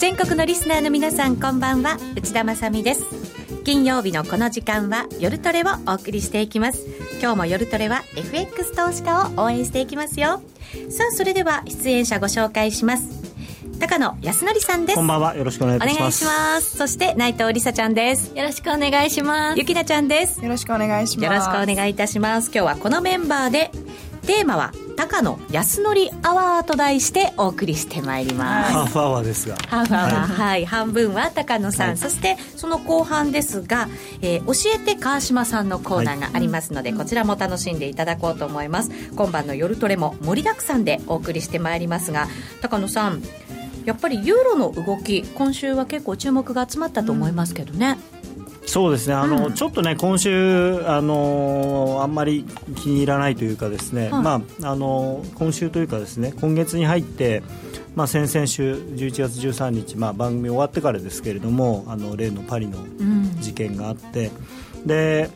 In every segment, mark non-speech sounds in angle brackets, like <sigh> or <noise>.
全国のリスナーの皆さんこんばんは。内田まさです。金曜日のこの時間は夜トレをお送りしていきます。今日も夜トレは FX 投資家を応援していきますよ。さあそれでは出演者ご紹介します。高野康則さんです。こんばんは。よろしくお願いいたします。お願いします。そして内藤梨沙ちゃんです。よろしくお願いします。ゆきなちゃんです。よろしくお願いします。よろしくお願いいたします。今日はこのメンバーでテーマは高野康則アワーと題してお送りしてまいります、ハーフアワーですが。ハーフアワー。はい、半分は高野さん、はい。そしてその後半ですが、えー教えて川島さんのコーナーがありますので、こちらも楽しんでいただこうと思います。今晩の夜トレも盛りだくさんでお送りしてまいりますが高野さんやっぱりユーロの動き今週は結構注目が集まったと思いますけどね、そうですね。あの、うん。ちょっとね今週あのあんまり気に入らないというかですね、はいまああの今週というかですね今月に入ってまあ、先々週11月13日、まあ、番組終わってからですけれどもあの例のパリのうん。事件があって、で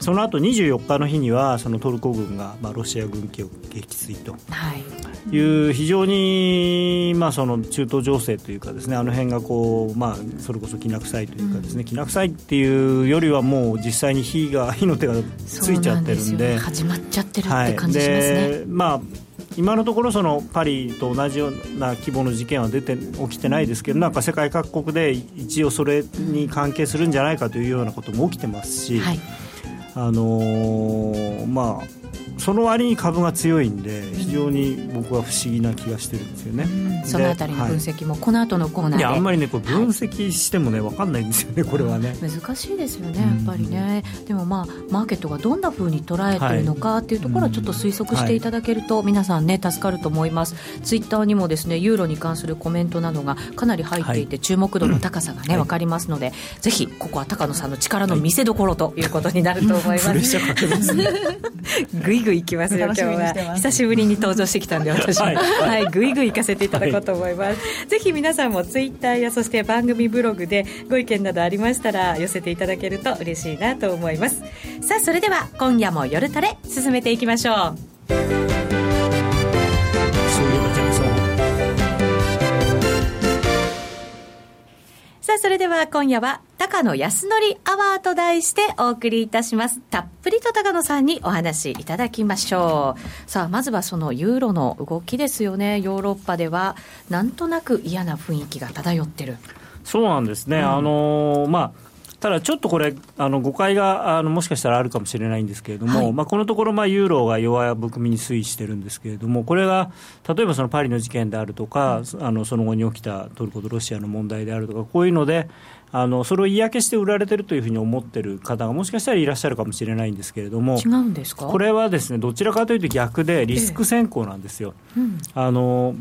その後24日の日にはそのトルコ軍が、まあ、ロシア軍機を撃墜と。はい。いう非常に、まあ、その中東情勢というかですねあの辺がこう、まあ、それこそきな臭いというかですね、きな臭いっていうよりはもう実際に火が <laughs> 火の手がついちゃってるんで。ね始まっちゃってるってはい。感じしますね、でまあ今のところそのパリと同じような規模の事件は出て起きてないですけどなんか世界各国で一応それに関係するんじゃないかというようなことも起きてますし、はいあのーまあその割に株が強いんで非常に僕は不思議な気がしてるんですよね。でそのあたりの分析もこの後のコーナーで、い。やあんまりねこれ分析してもね分かんないんですよねこれはね。難しいですよね、やっぱりね、でもまあ、マーケットがどんなふうに捉えてるのかっていうところは、ちょっと推測していただけると、皆さんね、助かると思います、ツイッターにもですねユーロに関するコメントなどがかなり入っていて、注目度の高さがね、<clears throat> はい。分かりますので、ぜひ、ここは高野さんの力の見せ所ということになると思います。<laughs> プレッシャーかけますね。ぐ <laughs> いぐいいきますよ、今日は。久しぶりに登場してきたんで、<laughs> 私も。はいはい、ぐいぐい行かせていただこうと思います。ぜひ皆さんもツイッターや、そして番組ブログでご意見などありましたら、寄せていただけると嬉しいなと思います。さあ、それでは今夜も夜トレ、進めていきましょう。さあ、それでは今夜は、高野康則アワーと題してお送りいたします。たっぷりと高野さんにお話いただきましょう。さあ、まずはそのユーロの動きですよね。ヨーロッパでは、なんとなく嫌な雰囲気が漂ってる。そうなんですね、あのーまあただちょっとこれ、あの誤解があのもしかしたらあるかもしれないんですけれども、はいまあ、このところ、まあ、ユーロが弱含みに推移してるんですけれども、これが例えばそのパリの事件であるとか、あのその後に起きたトルコとロシアの問題であるとか、こういうので、あのそれを嫌気して売られてるというふうに思ってる方がもしかしたらいらっしゃるかもしれないんですけれども違、うんですか？これはですねどちらかというと逆で、リスク先行なんですよ。うんあの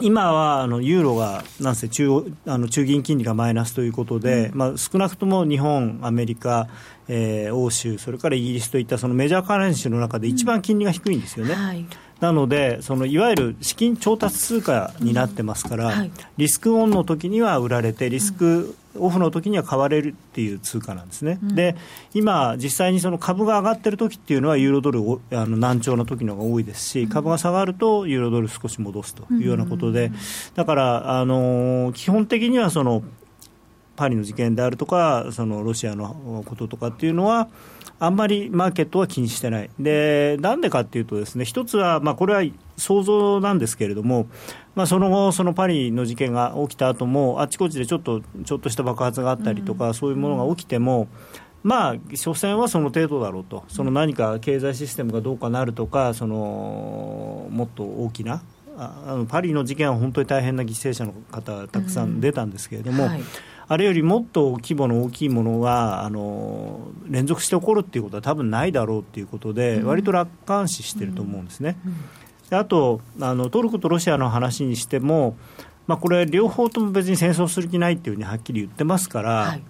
今はあのユーロがなんせ中央あの中銀金利がマイナスということで、まあ、少なくとも日本、アメリカ、えー欧州、それからイギリスといったそのメジャーカレンシーの中で一番金利が低いんですよね。はい。なのでそのいわゆる資金調達通貨になってますから、はい。リスクオンの時には売られてリスクオフの時には買われるっていう通貨なんですね、うん。で今、実際にその株が上がってる時っていうのはユーロドルおあの難聴の時の方が多いですし株が下がるとユーロドル少し戻すというようなことで、だから、あのー基本的にはそのパリの事件であるとかそのロシアのこととかっていうのはあんまりマーケットは気にしてない。でなんでかっていうとですね一つは、まあ、これは想像なんですけれども、まあ、その後そのパリの事件が起きた後もあちこちでちょっとちょっとした爆発があったりとか、そういうものが起きてもまあ、所詮はその程度だろうと、その何か経済システムがどうかなるとか、そのもっと大きな、ああのパリの事件は本当に大変な犠牲者の方がたくさん。出たんですけれども、はいあれよりもっと規模の大きいものがあの連続して起こるっていうことは多分ないだろうっていうことで、割と楽観視してると思うんですね。であとあのトルコとロシアの話にしても、まあ、これ、両方とも別に戦争する気ないっていうふうにはっきり言ってますから、はい。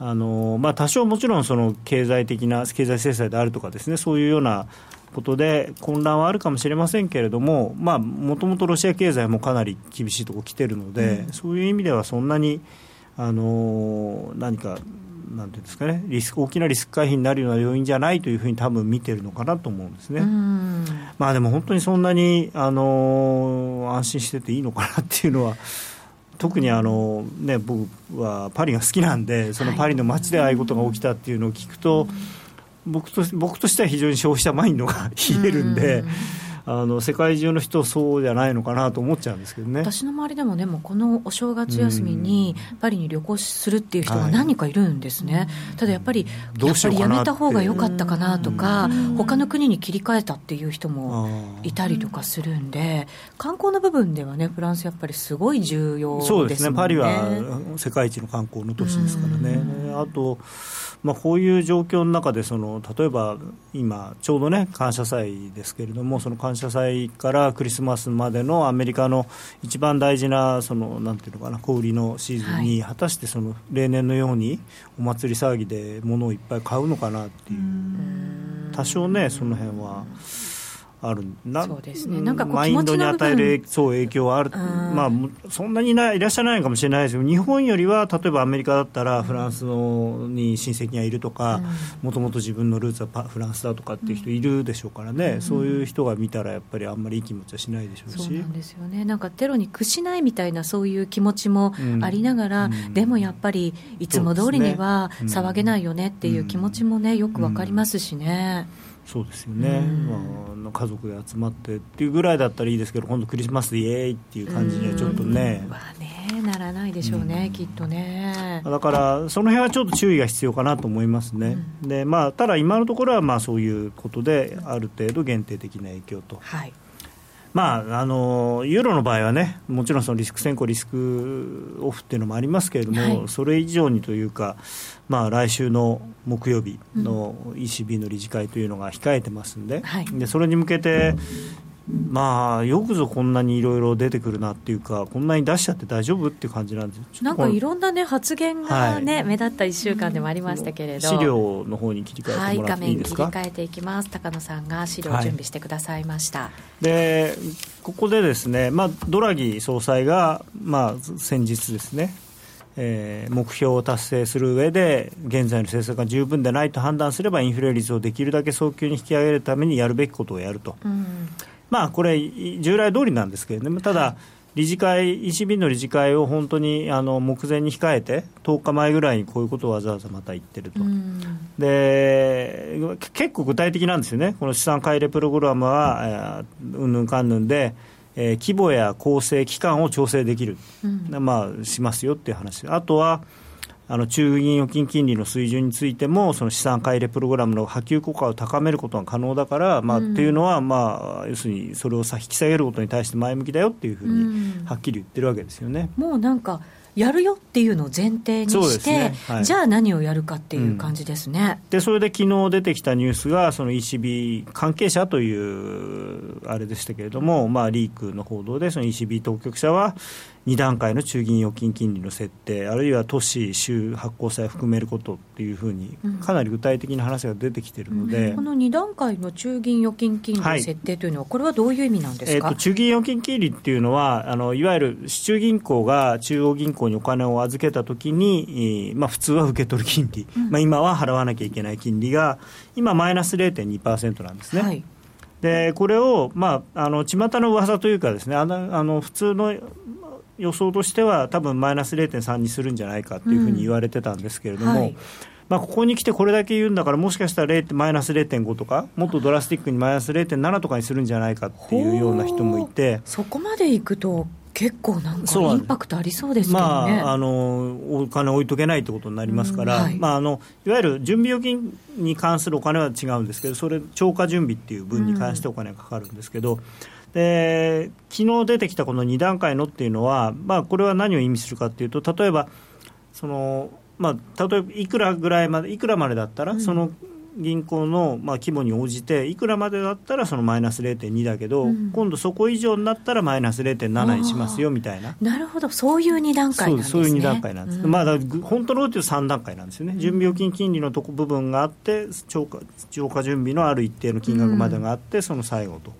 あのまあ、多少もちろんその経済的な経済制裁であるとかですねそういうようなことで混乱はあるかもしれませんけれどももともとロシア経済もかなり厳しいところ来てるので、そういう意味ではそんなにあの何かなんていうんですかねリスク大きなリスク回避になるような要因じゃないというふうに多分見てるのかなと思うんですね。まあでも本当にそんなにあの安心してていいのかなっていうのは。特にあの、ね、僕はパリが好きなんでそのパリの街でああいうことが起きたっていうのを聞くと、僕と僕としては非常に消費者マインドが冷えるんで。あの世界中の人そうじゃないのかなと思っちゃうんですけどね。私の周りでもねもうこのお正月休みにパリに旅行するっていう人が何人かいるんですね、はい、ただやっぱりやっぱりやめた方が良かったかなとか他の国に切り替えたっていう人もいたりとかするんで観光の部分ではねフランスやっぱりすごい重要です、ね、そうですね。パリは世界一の観光の都市ですからね。あとまあ、こういう状況の中でその例えば今ちょうどね感謝祭ですけれどもその感謝祭からクリスマスまでのアメリカの一番大事なそのなんていうのかな小売りのシーズンに果たしてその例年のようにお祭り騒ぎで物をいっぱい買うのかなっていう。多少ねその辺は。あるなそうですね、なんかマインドに与えるそう影響はある、まあ、そんなにいらっしゃらないかもしれないですけど、日本よりは例えばアメリカだったら、フランスのに親戚がいるとか、もともと自分のルーツはフランスだとかっていう人いるでしょうからね、うん、そういう人が見たら、やっぱりあんまりいい気持ちはしないでしょうし。そうなんですよね。なんかテロに屈しないみたいな、そういう気持ちもありながら、うん、でもやっぱり、いつも通りには騒げないよねっていう気持ちもね、よくわかりますしね。そうですよね、まあ、家族で集まってっていうぐらいだったらいいですけど今度クリスマスでイエーイっていう感じにはちょっとね,、まあねならないでしょうね、うん、きっとね。だからその辺はちょっと注意が必要かなと思いますね、うん、でまあ、ただ今のところはまあそういうことである程度限定的な影響と。はい。まあ、あのユーロの場合はね、もちろんそのリスク先行、リスクオフっていうのもありますけれども、はい、それ以上にというか、まあ、来週の木曜日の ECB の理事会というのが控えてますんで、うん、でそれに向けて、まあ、よくぞこんなにいろいろ出てくるなっていうか、こんなに出しちゃって大丈夫っていう感じなんですなんかいろんな、ね、発言がね、はい、目立った1週間でもありましたけれど、資料の方に切り替えてもらっていいですか、はい、画面切り替えていきます、高野さんが資料準備してくださいました。はい、でここでですね、まあ、ドラギ総裁が、まあ、先日ですね、えー、目標を達成する上で現在の政策が十分でないと判断すればインフレ率をできるだけ早急に引き上げるためにやるべきことをやると、うん、まあこれ従来通りなんですけれどもただ、理事会 ECB の理事会を本当にあの目前に控えて10日前ぐらいにこういうことをわざわざまた言ってると、うん、で結構具体的なんですよね。この資産改良プログラムはうんぬんかんぬんでえー、規模や構成、期間を調整できる、うん、まあ、しますよっていう話、あとはあの中銀預金金利の水準についても、その資産買い入れプログラムの波及効果を高めることが可能だから、まあ、うん、っていうのは、まあ、要するにそれをさ引き下げることに対して前向きだよっていうふうに、はっきり言ってるわけですよね。もうなんかやるよっていうのを前提にして、ね。はい、じゃあ何をやるかっていう感じですね、うん、でそれで昨日出てきたニュースが、その ECB 関係者というあれでしたけれども、まあ、リークの報道で、その ECB 当局者は、2段階の中銀預金金利の設定、あるいは都市、州発行債を含めることっていうふうに、かなり具体的な話が出てきているので、うん、この2段階の中銀預金金利の設定というのは、はい、これはどういう意味なんですか、えーと、中銀預金金利っていうのはあの、いわゆる市中銀行が中央銀行にお金を預けたときに、まあ、普通は受け取る金利、うん、まあ、今は払わなきゃいけない金利が、今、マイナス0.2%なんですね。はい。でこれを、まあ、あの巷の噂というかですねあのあの普通の予想としては多分マイナス0.3にするんじゃないかというふうに言われてたんですけれども、うんはい、まあ、ここに来てこれだけ言うんだからもしかしたらマイナス0.5とかもっとドラスティックにマイナス0.7とかにするんじゃないかっていうような人もいてそこまでいくと結構なんかインパクトありそうですけどね、まあ、あのお金置いとけないということになりますから、はい。まあ、あのいわゆる準備預金に関するお金は違うんですけどそれ超過準備っていう分に関してお金がかかるんですけど、うんで昨日出てきたこの2段階のっていうのは、まあ、これは何を意味するかというと例えばその、まあ、例えばいくらぐらいまでいくらまでだったら、うん、その銀行のまあ規模に応じていくらまでだったらそのマイナス0.2だけど、うん、今度そこ以上になったらマイナス0.7にしますよみたいな。なるほど。そういう2段階なんですね。そういう2段階なんです、うん、まあ、本当のこというと3段階なんですよね、準備預金金利のとこ部分があって超過超過準備のある一定の金額までがあって、その最後と。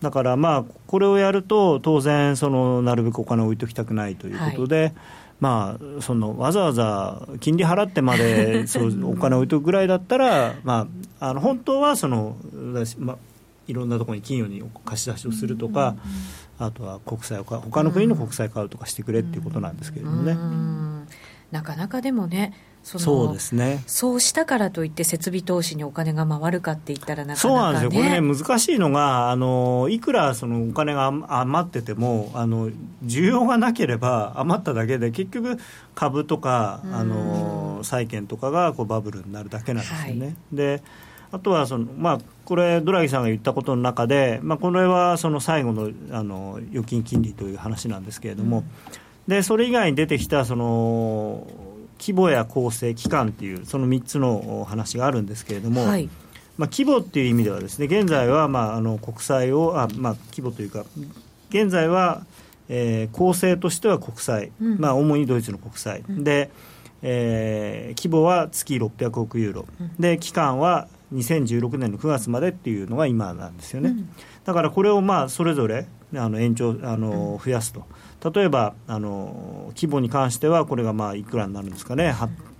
だからまあこれをやると当然そのなるべくお金を置いておきたくないということで、はい、まあ、そのわざわざ金利払ってまで <laughs> そうお金置いとくぐらいだったら、まあ、あの本当はその、まあ、いろんなところに金融に貸し出しをするとか、あとは国債を買う他の国の国債買うとかしてくれっていうことなんですけれどもね。なかなかでもねそそうですね。そうしたからといって設備投資にお金が回るかって言ったらなかなか、ね、そうなんですよ、これね、難しいのが、あのいくらそのお金が余っててもあの、需要がなければ余っただけで、結局、株とかあの債券とかがこうバブルになるだけなんですよね。はい、であとはその、まあ、これ、ドラギさんが言ったことの中で、まあ、これはその最後のあの預金金利という話なんですけれども、うん、でそれ以外に出てきたその規模や構成、期間っていうその3つの話があるんですけれども、はい、まあ、規模っていう意味ではですね現在はまああの国債をあ、まあ、規模というか現在は、えー、構成としては国債、うん、まあ、主にドイツの国債、うん、で、えー、規模は月600億ユーロ、うん、で期間は2016年の9月までっていうのが今なんですよね、だからこれをまあそれぞれあの延長あの増やすと。例えばあの規模に関してはこれがまあいくらになるんですかね。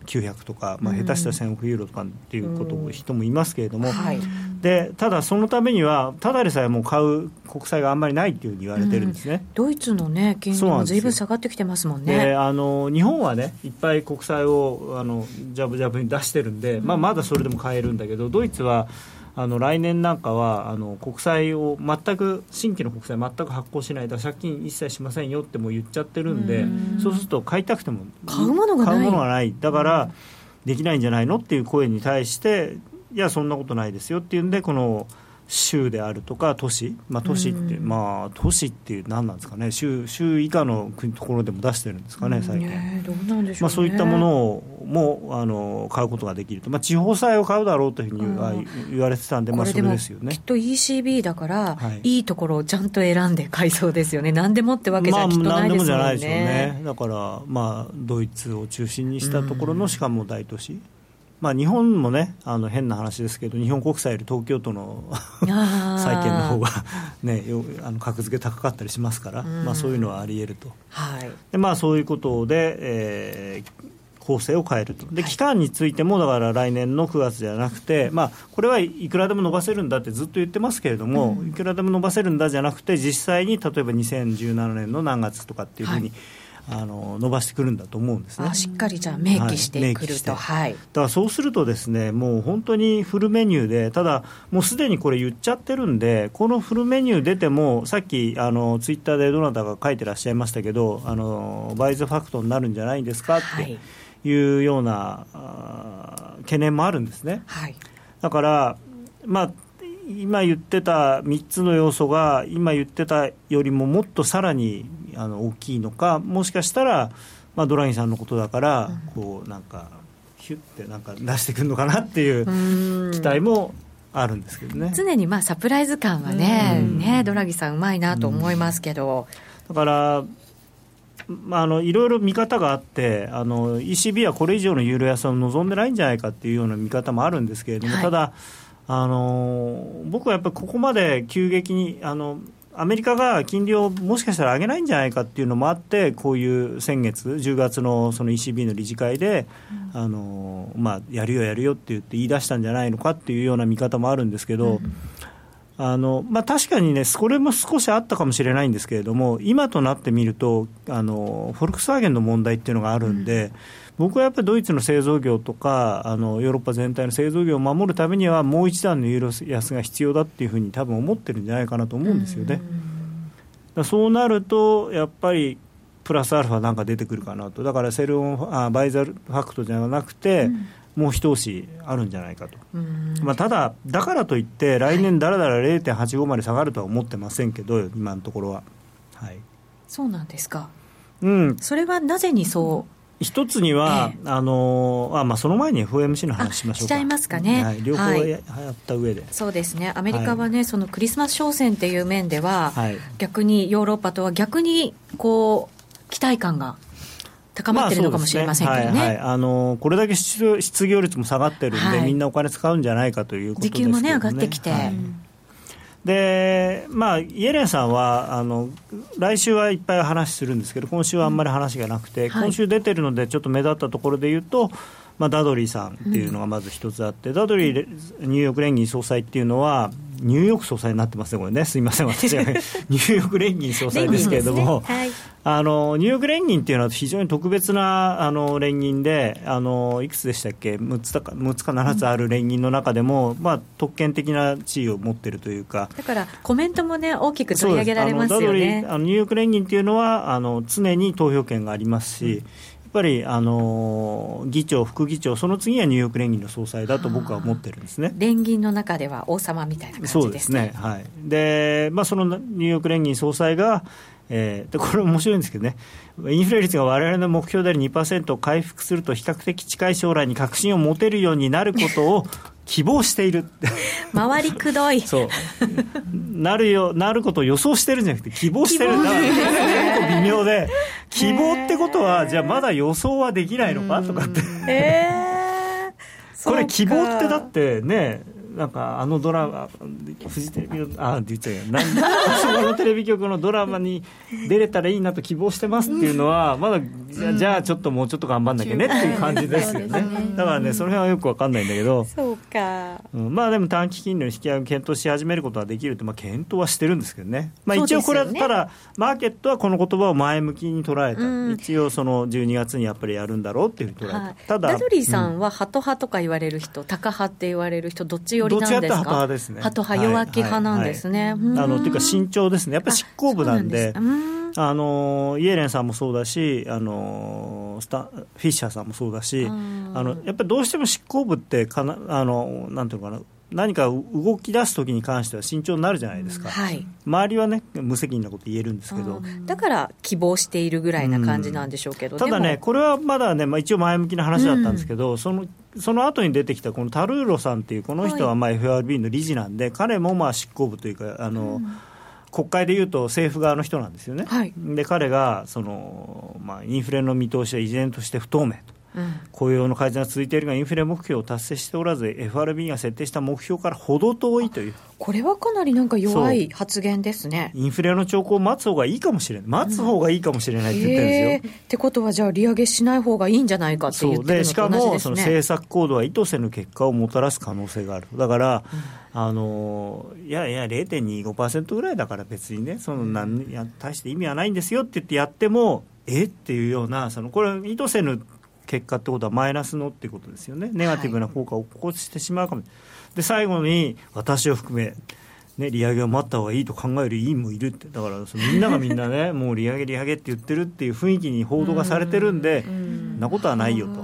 900とか、まあ、下手したら1000億ユーロとかっていうことを人もいますけれども、はい、でただそのためにはただでさえもう買う国債があんまりないっていうふうに言われてるんですね、ドイツの、ね、金利もずいぶん下がってきてますもんね。あの日本はねいっぱい国債をあのジャブジャブに出してるんで、まあ、まだそれでも買えるんだけどドイツはあの来年なんかはあの国債を全く新規の国債全く発行しないだ借金一切しませんよっても言っちゃってるんでそうすると買いたくても買うものがない。買うものがない。だからできないんじゃないのっていう声に対していやそんなことないですよっていうんでこの州であるとか都市、まあ、都市って、うん、まあ都市っていう何なんですかね。州州以下の国ところでも出してるんですかね最近、そういったものをもあの買うことができると、まあ、地方債を買うだろうというふうに言われてたんで、まあ、それですよね。きっと ECB だから、はい、いいところをちゃんと選んで買いそうですよね。何でもってわけじゃきっとないですもんね、まあ、何でもじゃないですよね。だからまあドイツを中心にしたところのしかも大都市、まあ、日本もねあの変な話ですけど日本国債より東京都の <laughs> 債券の方が、ね、あの格付け高かったりしますから、まあ、そういうのはあり得ると、はい。でまあ、そういうことで、えー、構成を変えると。で期間についてもだから来年の9月じゃなくて、まあ、これはいくらでも伸ばせるんだってずっと言ってますけれども、うん、いくらでも伸ばせるんだじゃなくて実際に例えば2017年の何月とかっていうふうに、はいあの伸ばしてくるんだと思うんですね。しっかりじゃあ明記してくると、はい、だからそうするとですねもう本当にフルメニューでただもうすでにこれ言っちゃってるんでこのフルメニュー出てもさっきあのツイッターでどなたか書いてらっしゃいましたけどあのバイズファクトになるんじゃないんですかってい。うような、はい、懸念もあるんですね。はい、だからまあ今言ってた3つの要素が今言ってたよりももっとさらにあの大きいのかもしかしたら、まあ、ドラギさんのことだから、こうなんかヒュッてなんか出してくるのかなっていう期待もあるんですけどね。常にまあサプライズ感はねねドラギさんうまいなと思いますけど。だからまあ、あのいろいろ見方があってあの ECB はこれ以上のユーロ安を望んでないんじゃないかっていうような見方もあるんですけれども、はい、ただあの僕はやっぱりここまで急激にあのアメリカが金利をもしかしたら上げないんじゃないかっていうのもあって、こういう先月、10月のその ECB の理事会で、うん、あのまあ、やるよ、やるよって言って言い出したんじゃないのかっていうような見方もあるんですけど、うん、あのまあ、確かにね、これも少しあったかもしれないんですけれども、今となってみると、あのフォルクスワーゲンの問題っていうのがあるんで、うん僕はやっぱりドイツの製造業とかあのヨーロッパ全体の製造業を守るためにはもう一段のユーロ安が必要だっていうふうに多分思ってるんじゃないかなと思うんですよね。うそうなるとやっぱりプラスアルファなんか出てくるかなと。だからセルオンあバイザルファクトじゃなくて、うん。もう一押しあるんじゃないかと、まあ、ただ、だからといって来年だらだら0.85まで下がるとは思ってませんけど今のところは、はい、そうなんですか、うん、それはなぜにそう一つには、えあのあまあ、その前に FOMC の話しましょうか。しちゃいますかね。はい、両方やった上で、そうですね。アメリカはね、はい、そのクリスマス商戦っていう面では、はい、逆にヨーロッパとは逆にこう期待感が高まってるのかもしれませんけどね。まあ、ねはいはい、あのこれだけ失業率も下がってるんで、みんなお金使うんじゃないかということですけど、ね、時給もね上がってきて。でまあ、イエレンさんはあの来週はいっぱい話するんですけど今週はあんまり話がなくて、うん。今週出てるのでちょっと目立ったところで言うと、まあ、ダドリーさんっていうのがまず一つあって、うん、ダドリーニューヨーク連銀総裁っていうのはニューヨーク総裁になってますねこれね。すみません私は <laughs> ニューヨーク連銀総裁ですけれども、ね。はい、あのニューヨーク連銀っていうのは非常に特別なあの連銀であのいくつでしたっけ？6つか6つか7つある連銀の中でも、うん、まあ、特権的な地位を持ってるというか。だからコメントもね大きく取り上げられますよね。あのニューヨーク連銀っていうのはあの常に投票権がありますし、うん。っぱり、あの議長、副議長、その次はニューヨーク連銀の総裁だと僕は思ってるんですね。連銀の中では王様みたいな感じです、ね、そうですね、はい。でまあ、そのニューヨーク連銀総裁が、えー、でこれ面白いんですけどね、インフレ率が我々の目標である2%を回復すると、比較的近い将来に確信を持てるようになることを <laughs> 希望している。回りくどい。そう。なるよなることを予想してるんじゃなくて希望してるんだ微妙で希望ってことはじゃあまだ予想はできないのかとかって。えー、<laughs> これ希望ってだってねなんかあのドラマ、フジテレビの、あって言っちゃうよ、なんそのテレビ局のドラマに出れたらいいなと希望してますっていうのは、まだ、じゃあちょっともうちょっと頑張んなきゃねっていう感じですよね、だか。らね、その辺はよく分かんないんだけど、そうか、うん、まあでも短期金利の引き上げ検討し始めることはできるって、まあ、検討はしてるんですけどね、まあ、一応これは、ただ、マーケットはこの言葉を前向きに捉えた、うん、一応、その12月にやっぱりやるんだろうっていうふうに捉えた。はい、ただダドリーさんはハト派とか言われる人、タカ派って言われる人、どっち寄りなんですか？どっちかってハト派ですね。ハト派、弱気派なんですね。あのっていうか慎重ですね。やっぱり執行部なんで。あのイエレンさんもそうだしあのスタフィッシャーさんもそうだしあのやっぱりどうしても執行部ってかなあのなんていうのかな何か動き出す時に関しては慎重になるじゃないですか、はい、周りはね無責任なこと言えるんですけど。だから希望しているぐらいな感じなんでしょうけど、ただねこれはまだね、まあ、一応前向きな話だったんですけど、そのその後に出てきたこのタルーロさんっていうこの人はまあ FRB の理事なんで、はい、彼もまあ執行部というかあの、国会でいうと政府側の人なんですよね、はい、で彼がその、まあ、インフレの見通しは依然として不透明と。雇用の改善が続いているが、インフレ目標を達成しておらず、FRB が設定した目標から程遠いという。これはかなりなんか弱い発言ですね。インフレの兆候を待つ方がいいかもしれない。待つ方がいいかもしれないって言ってるんですよ。ってことは、じゃあ利上げしない方がいいんじゃないかって言ってるのと同じです、ね、しかも、その政策行動は意図せぬ結果をもたらす可能性がある。だから、うん、あのいやいや、0.25%ぐらいだから別にね、そのなんや大して意味はないんですよって言ってやっても、え？っていうような、そのこれ、意図せぬ結果ってことはマイナスのってことですよね、ネガティブな効果を起こしてしまうかも、はい、で最後に私を含め、ね、利上げを待った方がいいと考える委員もいるって、だからそのみんながみんなね、<laughs> もう利上げ、利上げって言ってるっていう雰囲気に報道がされてるんで、ん。なことはないよと。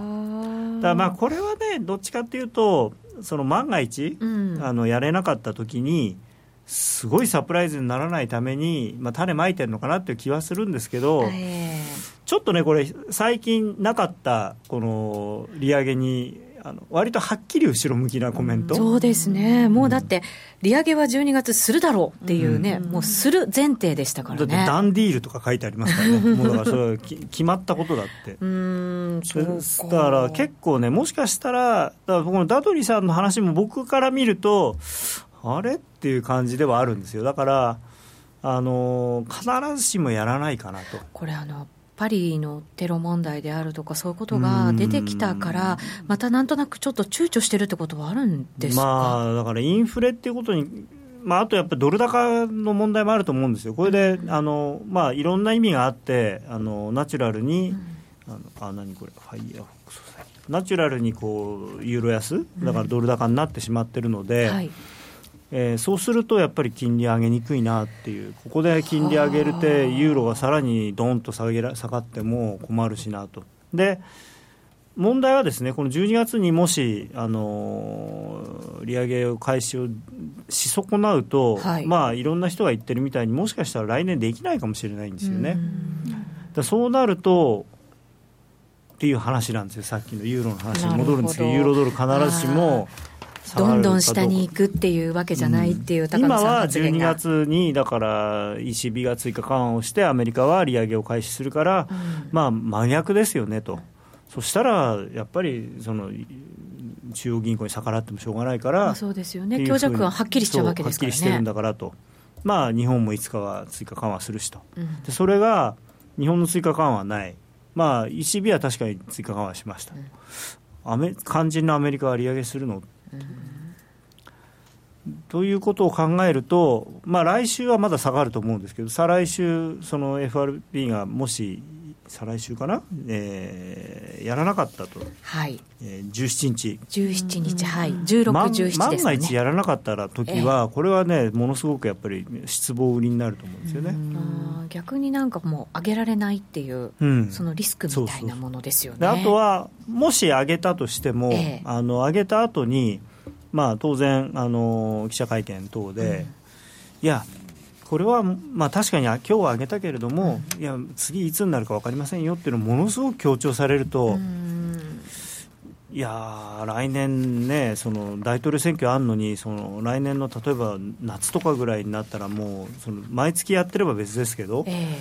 だまあこれはね、どっちかっていうと、その万が一、あのやれなかった時に、すごいサプライズにならないために、まあ、種まいてるのかなっていう気はするんですけど、えー、ちょっとね、これ、最近なかったこの利上げに、あの割とはっきり後ろ向きなコメント、そうですね、もうだって、利上げは12月するだろうっていうね、うん、もうする前提でしたからね。だってダンディールとか書いてありますからね、<laughs> もうだからそれは決まったことだって。うんだか。ら結構ね、もしかしたら、だからこのダドリさんの話も僕から見ると、あれ？っていう感じではあるんですよ。だからあの必ずしもやらないかなと。これあのパリのテロ問題であるとか、そういうことが出てきたから、またなんとなくちょっと躊躇してるってことはあるんですか、まあ、だからインフレっていうことに、まあ、あとやっぱりドル高の問題もあると思うんですよ、これで、あのまあ、いろんな意味があって、あのナチュラルに、うん、あのあ何これ、ファイヤーフォックス？ナチュラルにこうユーロ安、だからドル高になってしまってるので。うんはいえー、そうするとやっぱり金利上げにくいなっていう、ここで金利上げると、ユーロがさらにどんと下げら下がっても困るしなと。で問題はですねこの12月にもし、あのー、利上げを開始をし損なうと、はい、まあ、いろんな人が言ってるみたいにもしかしたら来年できないかもしれないんですよね。だそうなるとっていう話なんですよさっきのユーロの話に戻るんですけどユーロドル必ずしも。どんどん下に行くっていうわけじゃないっていう、高野さん今は12月に、だから ECB が追加緩和をして、アメリカは利上げを開始するから、うん、まあ、真逆ですよねと。そしたらやっぱりその中央銀行に逆らってもしょうがないから、そうですよね、強弱ははっきりしちゃうわけですからね。はっきりしてるんだからと、まあ、日本もいつかは追加緩和するしと、うん、でそれが日本の追加緩和はない、まあ、ECB は確かに追加緩和しました、うん、アメ肝心のアメリカは利上げするの、うんということを考えると、まあ、来週はまだ下がると思うんですけど、再来週、その FRB がもし、再来週かな、えー、やらなかったと、はい。えー、17日、17日、はい、16、17です、ね、万が一やらなかったら時は、えー、これはね、ものすごくやっぱり失望売りになると思うんですよね。逆になんかもう、上げられないっていう、うん、そのリスクみたいなものですよね。あとは、もし上げたとしても、えー、あの上げた後に、まあ、当然あの、記者会見等で、うん、いや、これは、まあ、確かに今日は上げたけれども、うん、いや次いつになるか分かりませんよっていうのをものすごく強調されると、いや来年ね、その大統領選挙あるのに、その来年の例えば夏とかぐらいになったら、もうその毎月やってれば別ですけど、え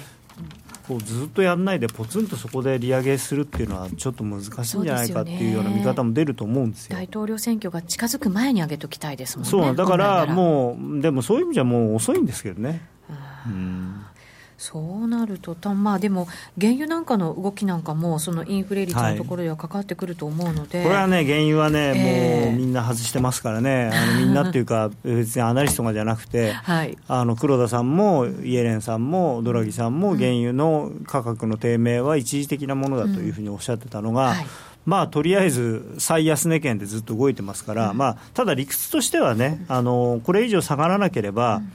こうずっとやらないで、ぽつんとそこで利上げするっていうのは、ちょっと難しいんじゃないかっていうような見方も出ると思うんですよ、大統領選挙が近づく前に上げときたいですもんね。そうだからもう、でもそういう意味じゃもう遅いんですけどね。うんそうなると、まあ、でも、原油なんかの動きなんかも、そのインフレ率のところではかかってくると思うので、はい、これはね、原油はね、えー、もうみんな外してますからね、<laughs> あのみんなっていうか、別にアナリストがじゃなくて、はい、あの黒田さんもイエレンさんもドラギさんも、原油の価格の低迷は一時的なものだというふうにおっしゃってたのが、うん。はい。まあ、とりあえず最安値圏でずっと動いてますから、うん、まあ、ただ理屈としてはね、あのこれ以上下がらなければ、うん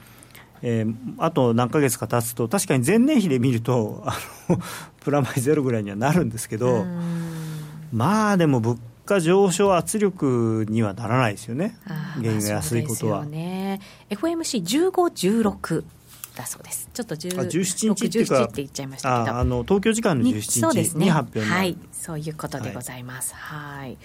えー、あと何ヶ月か経つと、確かに前年比で見ると、あの <laughs> プラマイゼロぐらいにはなるんですけど、まあでも物価上昇圧力にはならないですよね、原油が安いことは。ね、FOMC15、16だそうです。ちょっと17日って言っちゃいましたけど、あの東京時間の17日に発表になる、ね、はい、そういうことでございます。はい、はい。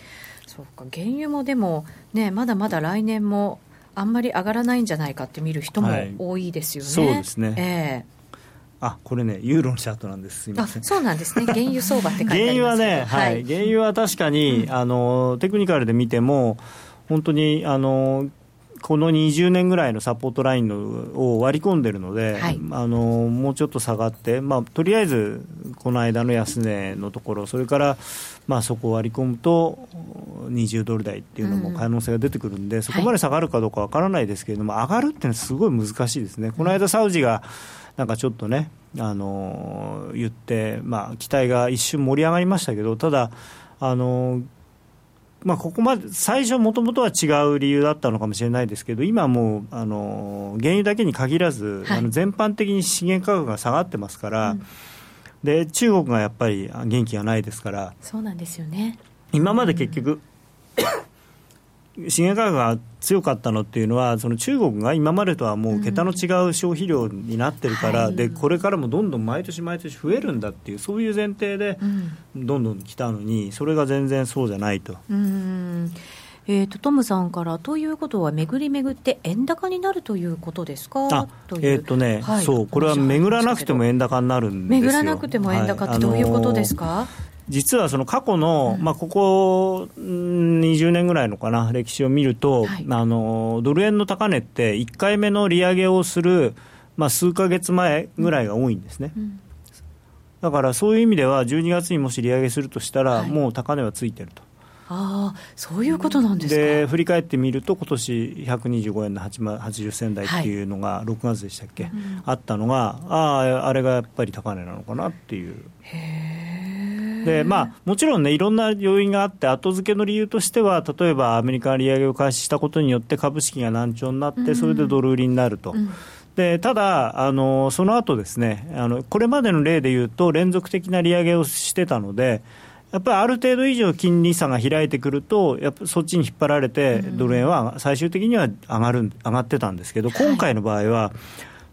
そうか。原油もでもねまだまだ来年もあんまり上がらないんじゃないかって見る人も多いですよね。はい、そうですね、えーあこれね、ユーロのチャートなんです、すみません。そうなんですね、<laughs> 原油相場って書いてあります原油はね、はい、原油は確かに、うん、あのテクニカルで見ても、本当にあのこの20年ぐらいのサポートラインのを割り込んでるので、はい、あのもうちょっと下がって、まあ、とりあえずこの間の安値のところ、それから、まあ、そこを割り込むと、20ドル台っていうのも可能性が出てくるんで、うん、そこまで下がるかどうかわからないですけれども、はい、上がるっていうのはすごい難しいですね。この間サウジがなんかちょっとね、あの言って、まあ、期待が一瞬盛り上がりましたけど、ただ、あのまあ、ここまで最初、もともとは違う理由だったのかもしれないですけど、今もうあの原油だけに限らず、はい、あの全般的に資源価格が下がってますから、うん、で中国がやっぱり元気がないですから、そうなんですよね。今まで結局、うん資源価格が強かったのっていうのは、その中国が今までとはもう桁の違う消費量になってるから、うん、でこれからもどんどん毎年毎年増えるんだっていう、そういう前提でどんどん来たのに、それが全然そうじゃないと。うん。えーと、トムさんから、ということは、巡り巡って円高になるということですか？あえっ、ー、とね、はい、そう、これは巡らなくても円高になるんですよ。巡らなくても円高ってどういうことですか、はい。あのー実はその過去の、まあ、ここ20年ぐらいのかな、歴史を見ると、はい、あのドル円の高値って、1回目の利上げをする、まあ、数か月前ぐらいが多いんですね。うん、だからそういう意味では、12月にもし利上げするとしたら、もう高値はついてると。ああそういうことなんですで振り返ってみると、今年125円の80銭台っていうのが、6月でしたっけ、はいうん、あったのが、ああ、あれがやっぱり高値なのかなっていう。へでまあ、もちろんね、いろんな要因があって、後付けの理由としては、例えばアメリカが利上げを開始したことによって、株式が難聴になって、それでドル売りになると。うん。でただ、あのその後ですねあの、これまでの例でいうと、連続的な利上げをしてたので、やっぱりある程度以上金利差が開いてくると、やっぱそっちに引っ張られて、ドル円は最終的には上がる上がってたんですけど、今回の場合は、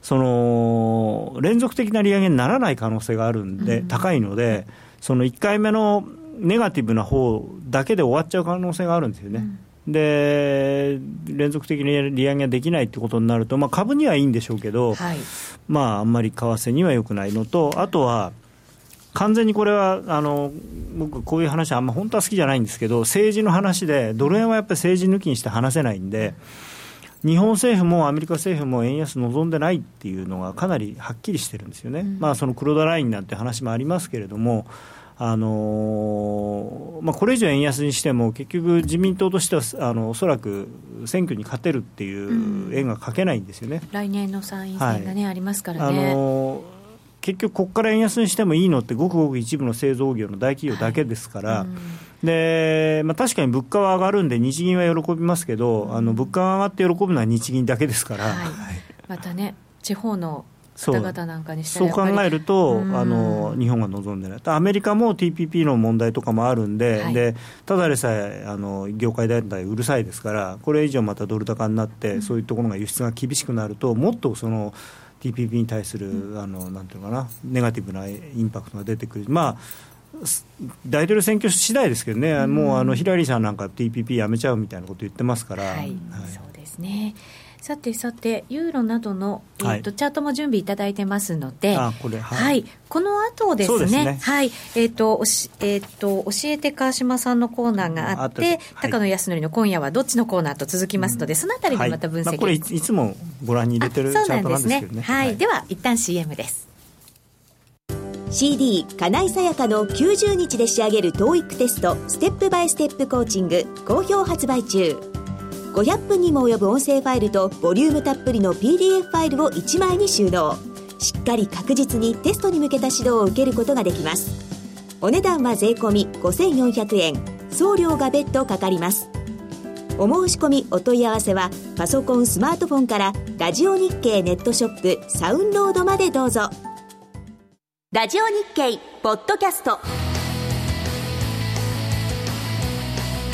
その連続的な利上げにならない可能性があるんで、高いので、その1回目のネガティブな方だけで終わっちゃう可能性があるんですよね。うん、で連続的に利上げができないってことになると、まあ、株にはいいんでしょうけど、はい、まあ、あんまり為替にはよくないのと、あとは、完全にこれはあの僕、こういう話、あんま本当は好きじゃないんですけど、政治の話で、ドル円はやっぱり政治抜きにして話せないんで、日本政府もアメリカ政府も円安望んでないっていうのがかなりはっきりしてるんですよね、うん、まあ、その黒田ラインなんて話もありますけれども、あのまあ、これ以上円安にしても、結局、自民党としてはあのおそらく選挙に勝てるっていう円が書けないんですよね、うん、来年の参院選がね、はい、ありますからね。あの結局、ここから円安にしてもいいのって、ごくごく一部の製造業の大企業だけですから、はいうん、でまあ、確かに物価は上がるんで、日銀は喜びますけど、うん、あの物価が上がって喜ぶのは日銀だけですから、はい、またね、地方の方々なんかにそう考えると、あの日本が望んでない、アメリカも TPP の問題とかもあるんで、はい、でただでさえあの業界団体うるさいですから、これ以上またドル高になって、うん、そういうところが輸出が厳しくなると、もっとその。TPP に対する、あのなんていうかな、ネガティブなインパクトが出てくる、まあ、大統領選挙次第ですけどね、うん、もうあのヒラリーさんなんか TPP やめちゃうみたいなこと言ってますから。はい、はい、そうですねさてさて、ユーロなどの、えーと、はい、チャートも準備いただいてますので、あこれ、はい、はい、この後ですね、ね。はい。えーとおしえーと、教えて川島さんのコーナーがあって、はい、高野康則の今夜はどっちのコーナーと続きますので、うん、そのあたりでまた分析、まあ、これい、つもご覧に入れてるチャートなんですけどね。ねはい、では一旦 CM です。CD 金井さやかの90日で仕上げる TOEIC テストステップバイステップコーチング好評発売中500分にも及ぶ音声ファイルとボリュームたっぷりの PDF ファイルを1枚に収納。しっかり確実にテストに向けた指導を受けることができます。お値段は税込5400円。送料が別途かかります。お申し込みお問い合わせはパソコンスマートフォンからラジオ日経ネットショップサウンロードまでどうぞ。ラジオ日経ポッドキャスト。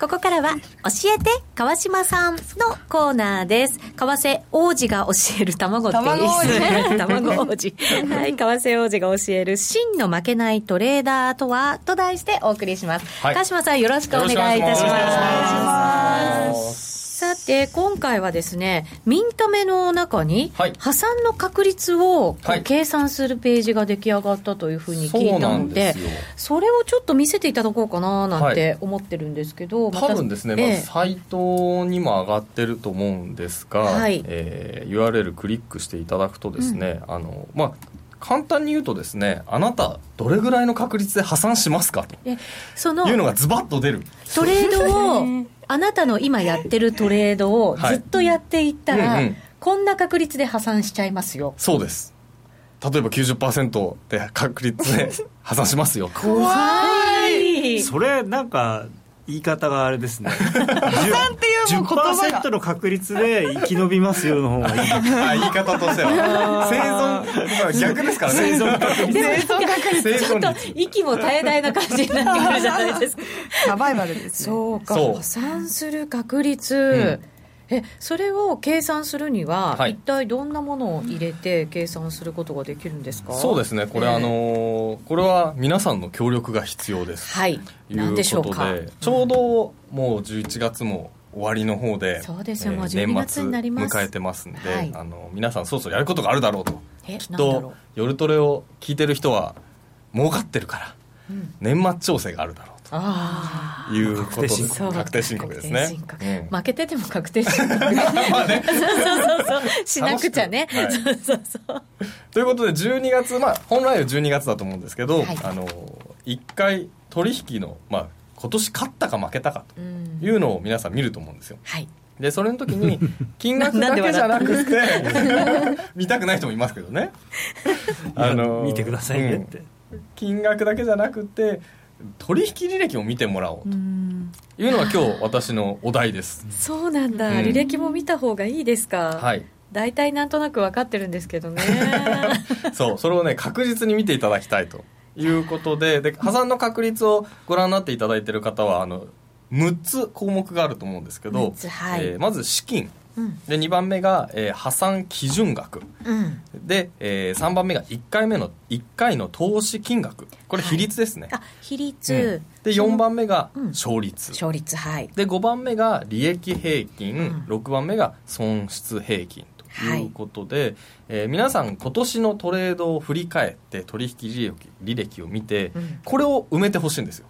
ここからは、教えて川島さんのコーナーです。為替王子が教える卵っていいですね。卵王子。はい、為替王子が教える真の負けないトレーダーとは？と題してお送りします。はい、川島さんよろしくお願いいたします。さて、今回はですね、ミンタメの中に、破産の確率を計算するページが出来上がったというふうに聞いたので、それをちょっと見せていただこうかななんて思ってるんですけど、多分ですね、まあ、サイトにも上がってると思うんですが、はい。えー、URL クリックしていただくとですね、うん、あのまあ簡単に言うとですねあなたどれぐらいの確率で破産しますかというのがズバッと出るトレードを <laughs> あなたの今やってるトレードをずっとやっていったら、はい。うんうん、こんな確率で破産しちゃいますよ。そうです。例えば90%で確率で破産しますよ。怖い。それなんか言い方があれですね。<laughs> 破産っていうも言葉が。10%の確率で生き延びますよの方がいい。<laughs> あ言い方としては。生存逆ですからね。生存確率。生存確率。ちょっと息も絶え絶えな感じになってくるじゃないですか。<laughs> サバイバルです、ね、そうか。破産する確率、うんえそれを計算するには、はい、一体どんなものを入れて計算することができるんですか？そうですね。これ、えー、あのこれは皆さんの協力が必要です。はい。何でしょうか？ちょうどもう11月も終わりの方でそうですよ、えー、もう12月になります。迎えてますんで、はい、あの皆さんそろそろやることがあるだろうと。きっと夜トレを聞いてる人は儲かってるから、うん、年末調整があるだろうあいうこと確定申告。ですね、うん、負けてても確定申告。<laughs> まあね。そうそうそう。しなくちゃね、はい、そうそうそう。ということで12月まあ本来は12月だと思うんですけど、はい、あの1回取引のまあ今年勝ったか負けたかというのを皆さん見ると思うんですよ、はい。でそれの時に <laughs> 金額だけじゃなくて見たくない人もいますけどね。<laughs> あの見てくださいねって、うん、金額だけじゃなくて取引履歴を見てもらおうと。いうのが今日私のお題です。そうなんだ、うん、履歴も見た方がいいですか？はい。大体なんとなく分かってるんですけどね。<laughs> そうそれをね確実に見ていただきたいということでで破産の確率をご覧になっていただいている方はあの6つ項目があると思うんですけど、はい、えー、まず資金、うん、で2番目が、えー、破産基準額、うん、で、えー、3番目が1回目の1回の投資金額。これ比率ですね、はい、あ比率、うん、で4番目が勝率、勝率はい。で5番目が利益平均、うん、6番目が損失平均ということで、はい、えー、皆さん今年のトレードを振り返って取引履歴履歴を見て、これを埋めてほしいんですよ。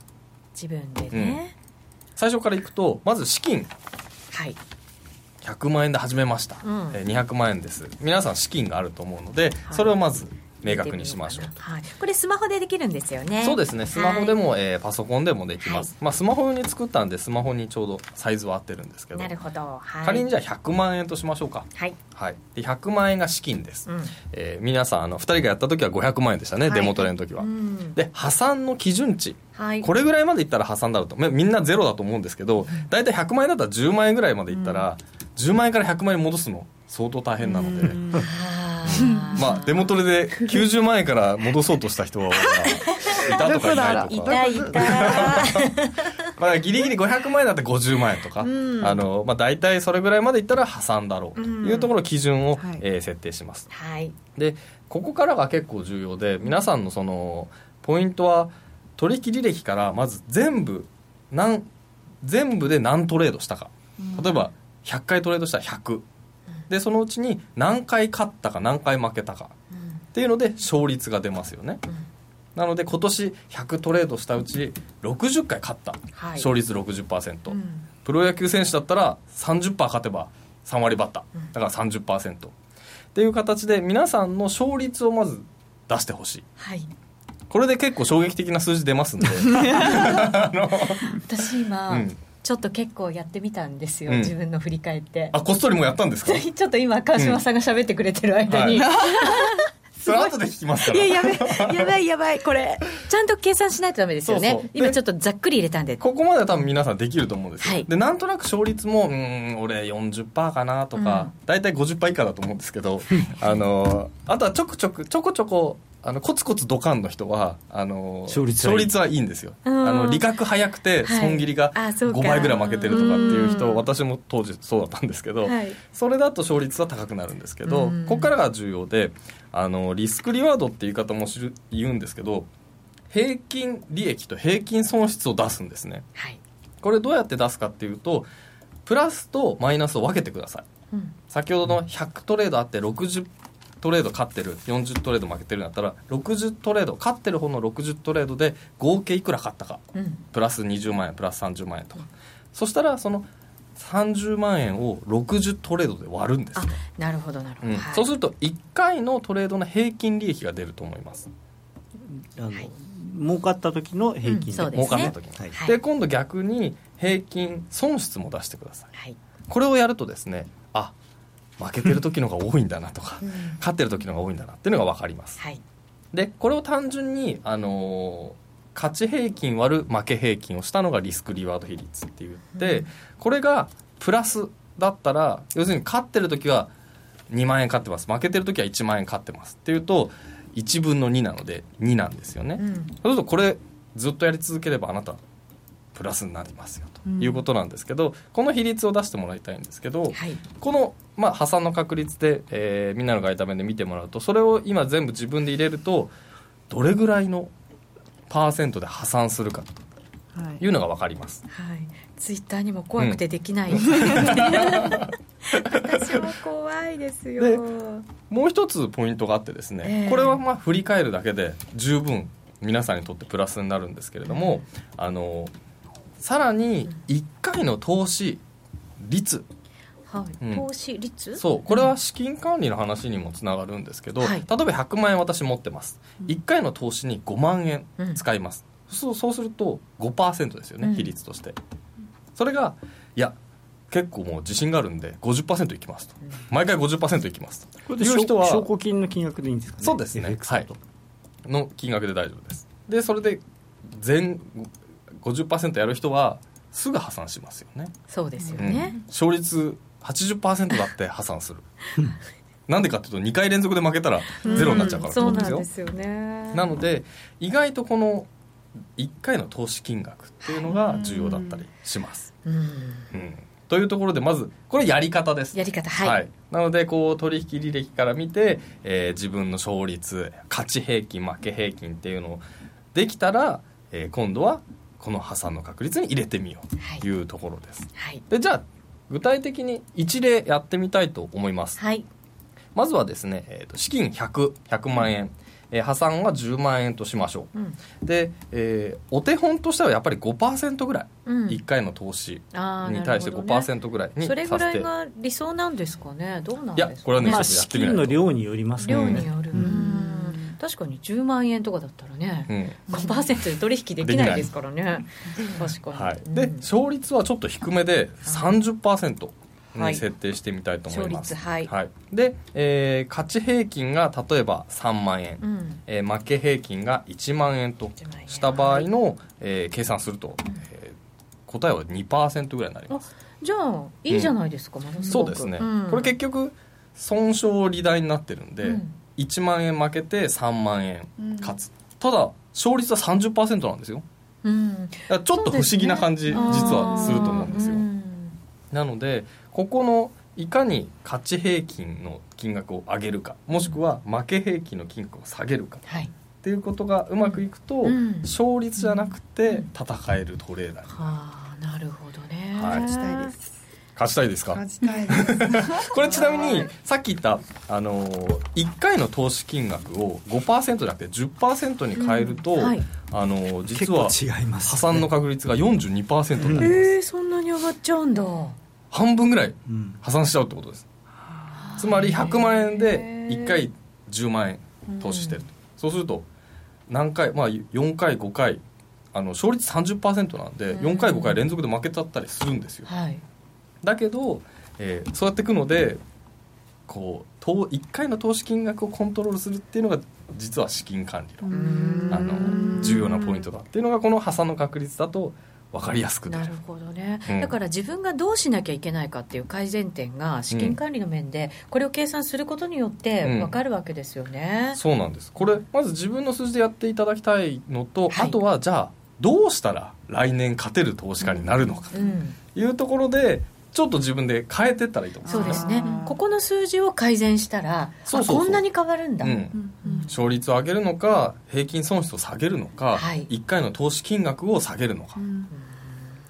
自分でね、最初からいくとまず資金。はい100万円で始めました、うん、えー、200万円です。皆さん資金があると思うので、はい、それをまず明確にしましょう。はい、これスマホでできるんですよね。そうですね。スマホでも、はい、えー、パソコンでもできます、はい、まあ、スマホ用に作ったんでスマホにちょうどサイズは合ってるんですけど。なるほど、はい、仮にじゃあ100万円としましょうか。はい、はい、で100万円が資金です、うん、えー、皆さんあの2人がやった時は500万円でしたね、デモトレの時は、うん、で破産の基準値。はい、これぐらいまでいったら破産だろうと。みんなゼロだと思うんですけど大体100万円だったら10万円ぐらいまでいったら、うん。10万円から100万円戻すの相当大変なので。まあデモトレで90万円から戻そうとした人は <laughs> いたとかいないとか。<laughs> まあギリギリ500万円だって50万円とか、うん、あのまあ、大体それぐらいまでいったら破産だろう。というところ基準を、うん、えー、設定します、はい、でここからが結構重要で皆さんのそのポイントは取引履歴からまず全部何全部で何トレードしたか。例えば100回トレードしたら100、でそのうちに何回勝ったか何回負けたか、っていうので勝率が出ますよね、なので今年100トレードしたうち60回勝った、はい、勝率60%、うん、プロ野球選手だったら30%勝てば3割バッター。だから30%、っていう形で皆さんの勝率をまず出してほしい、はい、これで結構衝撃的な数字出ますんで。<laughs> 私今、うんちょっと結構やってみたんですよ、うん、自分の振り返って。あこっそりもやったんですか？<laughs> ちょっと今川島さんが喋ってくれてる間に、<laughs> それ後で聞きますから。いややばいやばいやばい。これちゃんと計算しないとダメですよね。今ちょっとざっくり入れたんで。ここまでは多分皆さんできると思うんですよ、はい、でなんとなく勝率もうん俺40%かなとか、うん、大体50%以下だと思うんですけど <laughs> あのあとはちょくちょくちょこちょこあのコツコツドカンの人はあの勝率勝率はいいんですよ、あの利確早くて損切りが5倍ぐらい負けてるとかっていう人、私も当時そうだったんですけど、はい、それだと勝率は高くなるんですけど、ここからが重要であのリスクリワードっていう言い方も言うんですけど平均利益と平均損失を出すんですね、はい、これどうやって出すかっていうとプラスとマイナスを分けてください、うん、先ほどの100トレードあって60トレード勝ってる40トレード負けてるんだったら60トレード勝ってる方の60トレードで合計いくら勝ったか、うん、プラス20万円プラス30万円とか、うん、そしたらその30万円を60トレードで割るんですよ。なるほどなるほど、うん。はい、そうすると1回のトレードの平均利益が出ると思います。あの、はい、儲かった時の平均で,、儲かった時はい、で今度逆に平均損失も出してください、はい、これをやるとですねあ負けてる時のが多いんだなとか、うん、勝ってる時のが多いんだなっていうのが分かります、はい、でこれを単純に、あのー、勝ち平均割る負け平均をしたのがリスクリワード比率って言って、うん、これがプラスだったら要するに勝ってる時は2万円勝ってます。負けてる時は1万円勝ってます。っていうと1分の2なので2なんですよね、うん、そうするとこれずっとやり続ければあなたプラスになりますよということなんですけど、うん、この比率を出してもらいたいんですけど、はい、この、まあ、破産の確率で、えー、みんなの外為で見てもらうとそれを今全部自分で入れるとどれぐらいのパーセントで破産するかとい。うのが分かります、はい、はい、ツイッターにも怖くてできない、うん、私も怖いですよ。もう一つポイントがあってですね、えー、これはまあ振り返るだけで十分皆さんにとってプラスになるんですけれども、あのさらに1回の投資率、はい、うん、投資率？そう。これは資金管理の話にもつながるんですけど、例えば100万円私持ってます、うん、1回の投資に5万円使います、うん、そうそうすると5%ですよね、比率として。それがいや結構もう自信があるんで50%いきますと、毎回50%いきますと。いう人は証拠金の金額でいいんですかね？そうですね。はい。の金額で大丈夫です。でそれで全50%やる人はすぐ破産しますよね。そうですよね、うん、勝率80%だって破産する。なんでかっていうと2回連続で負けたらゼロになっちゃうからそうなんですよね。なので意外とこの1回の投資金額っていうのが重要だったりします、うん、うん、というところでまずこれやり方です。やり方はい、はい、なのでこう取引履歴から見て、えー、自分の勝率勝ち平均負け平均っていうのをできたら、えー、今度はこの破産の確率に入れてみようというところです、はい、でじゃあ具体的に一例やってみたいと思います、はい、まずはですね、えーと、資金100100 100万円、えー、破産は10万円としましょう、うん、で、えー、お手本としてはやっぱり5%ぐらい、うん、1回の投資に対して5%ぐらいに、ね、それぐらいが理想なんですかね？どうなんですか、いやこれはね、まあ、資金の量によりますね。量による、うん確かに10万円とかだったらね、うん、5%で取引できないですからね。確かに、はい、で、うん、勝率はちょっと低めで30%に設定してみたいと思います、はい、はい、で、えー、勝ち平均が例えば3万円、うん、えー、負け平均が1万円とした場合の、はい、えー、計算すると、えー、答えは2%ぐらいになります。じゃあいいじゃないですか、うん、そうですね、これ結局損傷利大になってるんで、1万円負けて3万円勝つ、うん、ただ勝率は30%なんですよ、うん、ちょっと不思議な感じ、ね、実はすると思うんですよ、なのでここのいかに勝ち平均の金額を上げるかもしくは負け平均の金額を下げるか、はい、っていうことがうまくいくと、うん、勝率じゃなくて戦えるトレーダーになる、はあ、なるほどね、はい、したいです勝ちたいですか？勝ちたいです。これちなみにさっき言ったあの1回の投資金額を5%じゃなくて10%に変えると、うんはい、あの実は破産の確率が42%になります、うん、えー、そんなに上がっちゃうんだ。半分ぐらい破産しちゃうってことです、うん、つまり100万円で1回10万円投資してると、そうすると何回まあ4回5回あの勝率30%なんで4回5回連続で負けちゃったりするんですよ、はいだけど、えー、そうやっていくのでこう1回の投資金額をコントロールするっていうのが実は資金管理のあの重要なポイントだっていうのがこの破産の確率だと分かりやすくなる。ほどね、うん、だから自分がどうしなきゃいけないかっていう改善点が資金管理の面でこれを計算することによって分かるわけですよね、うん、そうなんです。これまず自分の数字でやっていただきたいのと、はい、あとはじゃあどうしたら来年勝てる投資家になるのかというところでちょっと自分で変えてったらいいと思う。そうですね。ここの数字を改善したらそうこんなに変わるんだ、うん。うん、勝率を上げるのか平均損失を下げるのか、はい、1回の投資金額を下げるのか、うん、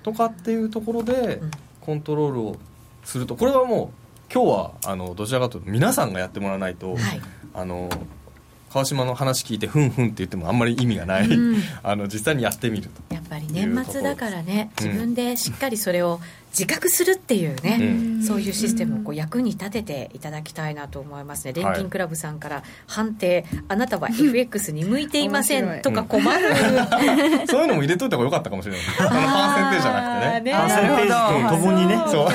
とかっていうところでコントロールをするとこれはもう今日はあのどちらかというと皆さんがやってもらわないと、はい、あの川島の話聞いてふんふんって言ってもあんまり意味がない、うん、あの実際にやってみると。やっぱり年末だからね。自分でしっかりそれを自覚するっていうね、うん、そういうシステムをこう役に立てていただきたいなと思いますね。錬金クラブさんから判定、あなたは FX に向いていませんとか困る、<laughs> そういうのも入れといた方がよかったかもしれない。<laughs> あのパーセンテージじゃなくてね。パーセンテージとともにねそう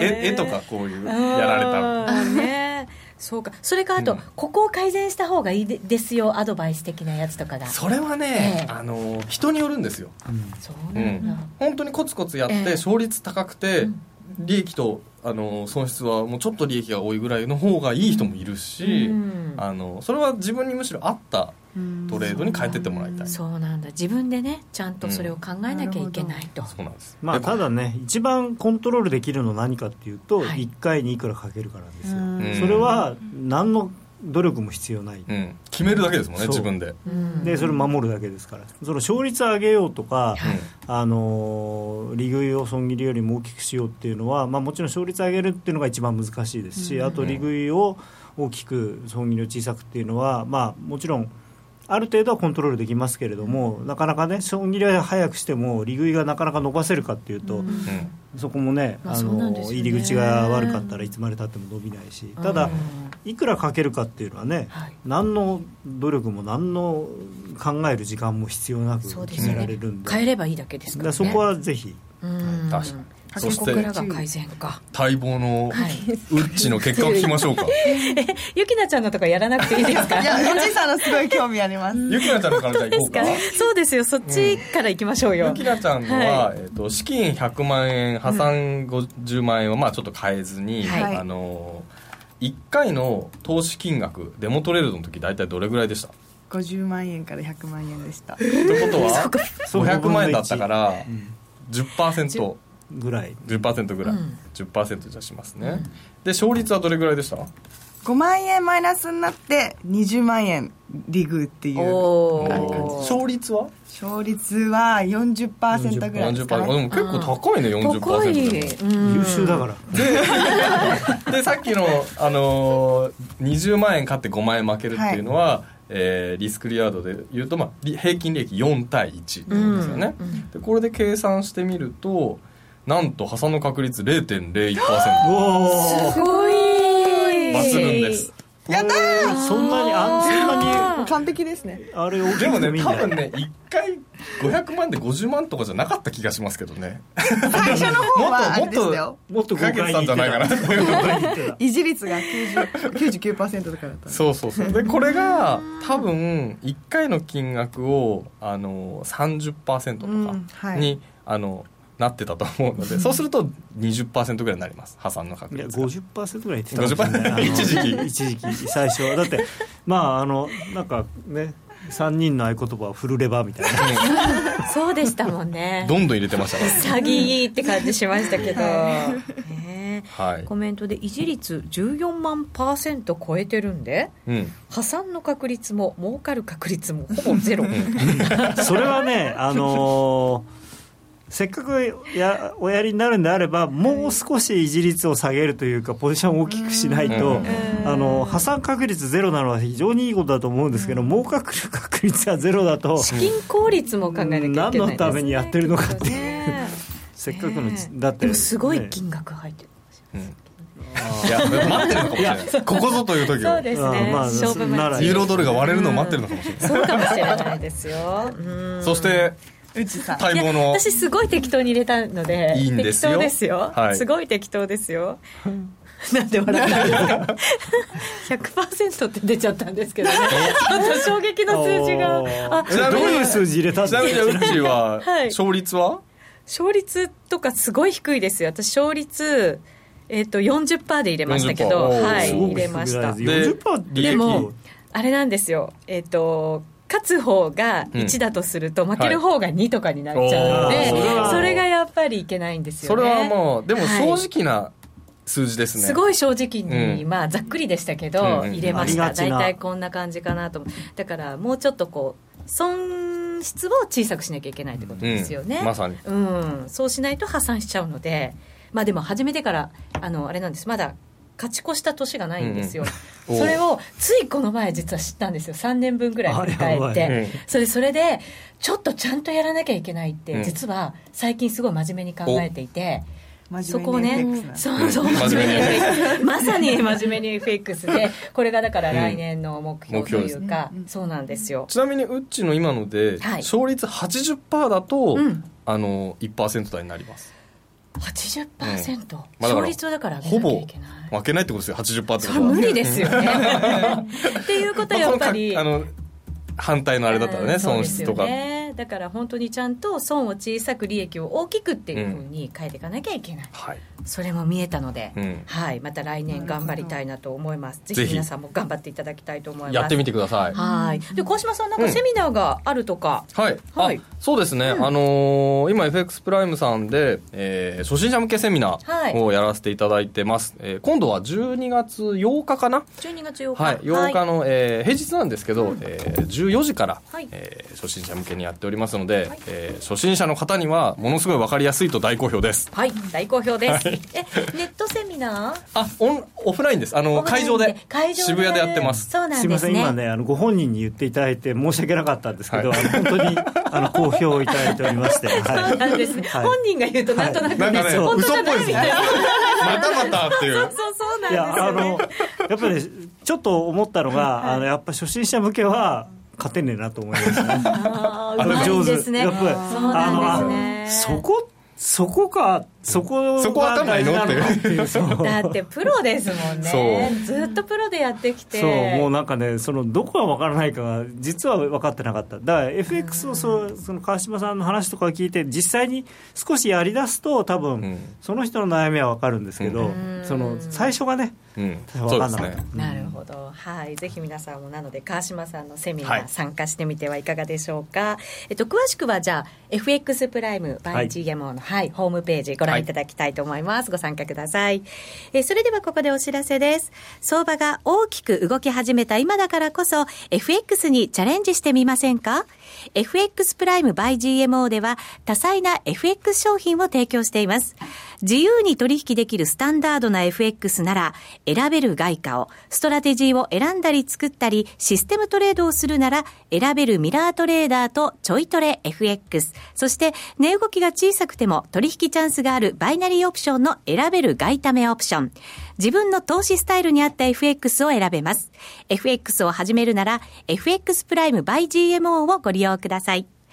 絵とかこういうやられた。ねそうか。それからあと、うん、ここを改善した方がいいですよアドバイス的なやつとかだ。それはね、えー、あの人によるんですよ、うん、そうなんだ、うん、本当にコツコツやって、勝率高くて、利益とあの損失はもうちょっと利益が多いぐらいの方がいい人もいるし、あのそれは自分にむしろ合ったトレードに変えてってもらいたい。そうなんだ。自分でねちゃんとそれを考えなきゃいけないと、そうなんです。まあただね一番コントロールできるの何かっていうと、はい、1回にいくらかけるからですよ。それは何の努力も必要ない、うん、決めるだけですもんね自分で。でそれ守るだけですから。その勝率上げようとか、あの利食いを損切りよりも大きくしようっていうのは、まあ、もちろん勝率上げるっていうのが一番難しいですし、あと利食いを大きく損切りを小さくっていうのは、まあ、もちろんある程度はコントロールできますけれども、なかなかね、損切りは早くしても、利食いがなかなか伸ばせるかっていうと、うん、そこもね、あの、ね、入り口が悪かったらいつまでたっても伸びないし、ただ、いくらかけるかっていうのはね、はい、何の努力も、何の考える時間も必要なく決められるんで、でね、変えればいいだけですから、ね、そこはぜひ。確かにそして待望のウッチの結果を聞きましょうか。ゆきなちゃんのとかやらなくていいですか？いやゆきさんのすごい興味あります。ゆきなちゃんのからじゃあ行こうか。そうですよ。そっちから行きましょうよ、ゆきなちゃんのは、えー、と資金100万円破産50万円はまあちょっと変えずに、あの1回の投資金額デモトレードの時大体どれぐらいでした？50万円から100万円でした。ってことは500万円だったから10%ぐらい。10%ぐらい、うん、10%じゃしますね、うん、で勝率はどれぐらいでした？5万円マイナスになって20万円リグっていう勝率は？勝率は40%ぐらいですか、ね、でも結構高いね、うん、40%優秀だから。で <laughs> でさっきの、あのー、20万円買って5万円負けるっていうのは、はい。えー、リスクリワードでいうと、まあ、平均利益4対1なんですよね、うん。うん、でこれで計算してみるとなんと破産の確率0.01%すごい。抜群です。やったー。そんなにあそんなに。完璧ですね。あれでもね多分ね1回500万で50万とかじゃなかった気がしますけどね。最初の方はもっともっとかけてた。ん <laughs> じゃないかな維持率が99%とかだったそうそうそう。でこれが多分1回の金額をあの30%とかに、うんはい、あのなってたと思うのでそうすると20%ぐらいになります。破産の確率が。50%ぐらい言ってたかもしれない一時期？一時期最初は。だってまああのなんかね3人の合言葉はフルレバーみたいな。そうでしたもんね。どんどん入れてました詐欺って感じしましたけど、はい、コメントで維持率14万パーセント超えてるんで、うん、破産の確率も儲かる確率もほぼゼロ。それはねあのーせっかくやおやりになるんであればもう少し維持率を下げるというかポジションを大きくしないと、あの破産確率ゼロなのは非常にいいことだと思うんですけど、儲かる確率はゼロだと資金効率も考えなきゃいけない、ね、何のためにやってるのかっていう、せっかくのだってすごい金額入ってるんですよ、いや待ってるのかもしれない。ここぞという時を。そうですね、まあ、勝負待ち。ユーロドルが割れるのを待ってるのかもしれない、そうかもしれないですよ。そしてうちさん。待望の。私すごい適当に入れたのでいいんですよ。適当ですよ、はい、すごい適当ですよ。<laughs> なんで笑ったんですか？100%って出ちゃったんですけどね。ちょっと衝撃の数字が。あどういう数字入れたんですか？ちなみにうちは勝率は、勝率とかすごい低いですよ。私勝率えっ、ー、と40%で入れましたけど。はい入れました。ででもあれなんですよ。えっ、ー、と勝つ方が1だとすると、負ける方が2とかになっちゃうので、はい、それがやっぱりいけないんですよね。それはもう、でも正直な、数字ですね。すごい正直に、うん、まあざっくりでしたけど、うん、入れました。大体こんな感じかなとだからもうちょっとこう損失を小さくしなきゃいけないってことですよね、うん、まさに、うん、そうしないと破産しちゃうのでまあでも始めてからあのあれなんです。まだ勝ち越した年がないんですよ、うん、<laughs> それをついこの前実は知ったんですよ。3年分ぐらい振り返って。それそれでちょっとちゃんとやらなきゃいけないって、実は最近すごい真面目に考えていて。そこをね、そうそう、真面目に FX。まさに真面目に FX で、これがだから来年の目標というか、そうなんですよ。ちなみに、うっちの今ので、勝率80%だと、あの、1%台になります。80%、うん。まあ、勝率をだからほぼ負けないってことですよ80%ってことは無理ですよね。<laughs> っていうことはやっぱり、あの反対のあれだったらね、損失とか、ね、だから本当にちゃんと損を小さく利益を大きくっていうふうに変えていかなきゃいけない、うんはい、それも見えたので、うん、はい、また来年頑張りたいなと思います。ぜひ皆さんも頑張っていただきたいと思います。やってみてください。はい。で川島さんなんかセミナーがあるとか、うん、はい、はい、そうですね、あのー、今 FX プライムさんで、えー、初心者向けセミナーをやらせていただいてます、はい、えー、今度は12月8日かな？12月8日。はい。8日の、えー、平日なんですけど、うん、えー、14時から、はい、えー、初心者向けにやっておりますので、はい、えー、初心者の方にはものすごい分かりやすいと大好評です。はい大好評です、はい、えネットセミナー？あオンオフラインです。あの会場で渋谷でやってます。そうなんです、ね、すみません今ねあのご本人に言っていただいて申し訳なかったんですけど、はい、あの本当に <laughs> あの好評いただいておりまして、<laughs> はい、そうなんですね、はい、本人が言うとなんとなくね、はい、なんかね。嘘っぽいですね。またまたっていう。そうそうそうなんです、ね、いやあのやっぱりちょっと思ったのが、あのやっぱ初心者向けは勝てねえなと思いましたね。ああ、上手。ね、やっぱり、そうなんですね。そこそこか、そこそこわかんないの？っていう。だってプロですもんね。ずっとプロでやってきて。そう、もうなんかね、そのどこがわからないかが実は分かってなかった。だから FX をそうその川島さんの話とか聞いて実際に少しやり出すと多分、うん、その人の悩みは分かるんですけど、その最初がね、うん、分かんなかった。なるほど。ど、はい、ぜひ皆さんもなので川島さんのセミナー参加してみてはいかがでしょうか、はい、えっと、詳しくはじゃあ FX プライム by GMO の、はい、はい、ホームページご覧い。ただきたいと思います、ご参加ください。えそれではここでお知らせです。相場が大きく動き始めた今だからこそ FX にチャレンジしてみませんか？FX プライム by GMO では多彩な FX 商品を提供しています。自由に取引できるスタンダードな FX なら選べる外貨を、ストラテジーを選んだり作ったり、システムトレードをするなら選べるミラートレーダーとちょいトレ FX、そして値動きが小さくても取引チャンスがあるバイナリーオプションの選べる外為オプション。自分の投資スタイルに合った FX を選べます。FX を始めるなら FX プライム by GMO をご利用ください。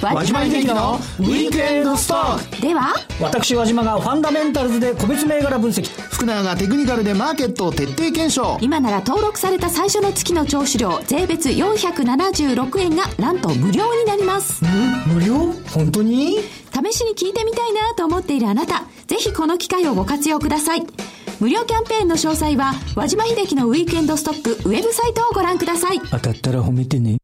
和島秀樹のウィークエンドストックでは？私和島がファンダメンタルズで個別銘柄分析。福永がテクニカルでマーケットを徹底検証。今なら登録された最初の月の聴取料税別476円がなんと無料になります。無料？本当に？試しに聞いてみたいなと思っているあなたぜひこの機会をご活用ください。無料キャンペーンの詳細は和島秀樹のウィークエンドストックウェブサイトをご覧ください。当たったら褒めてね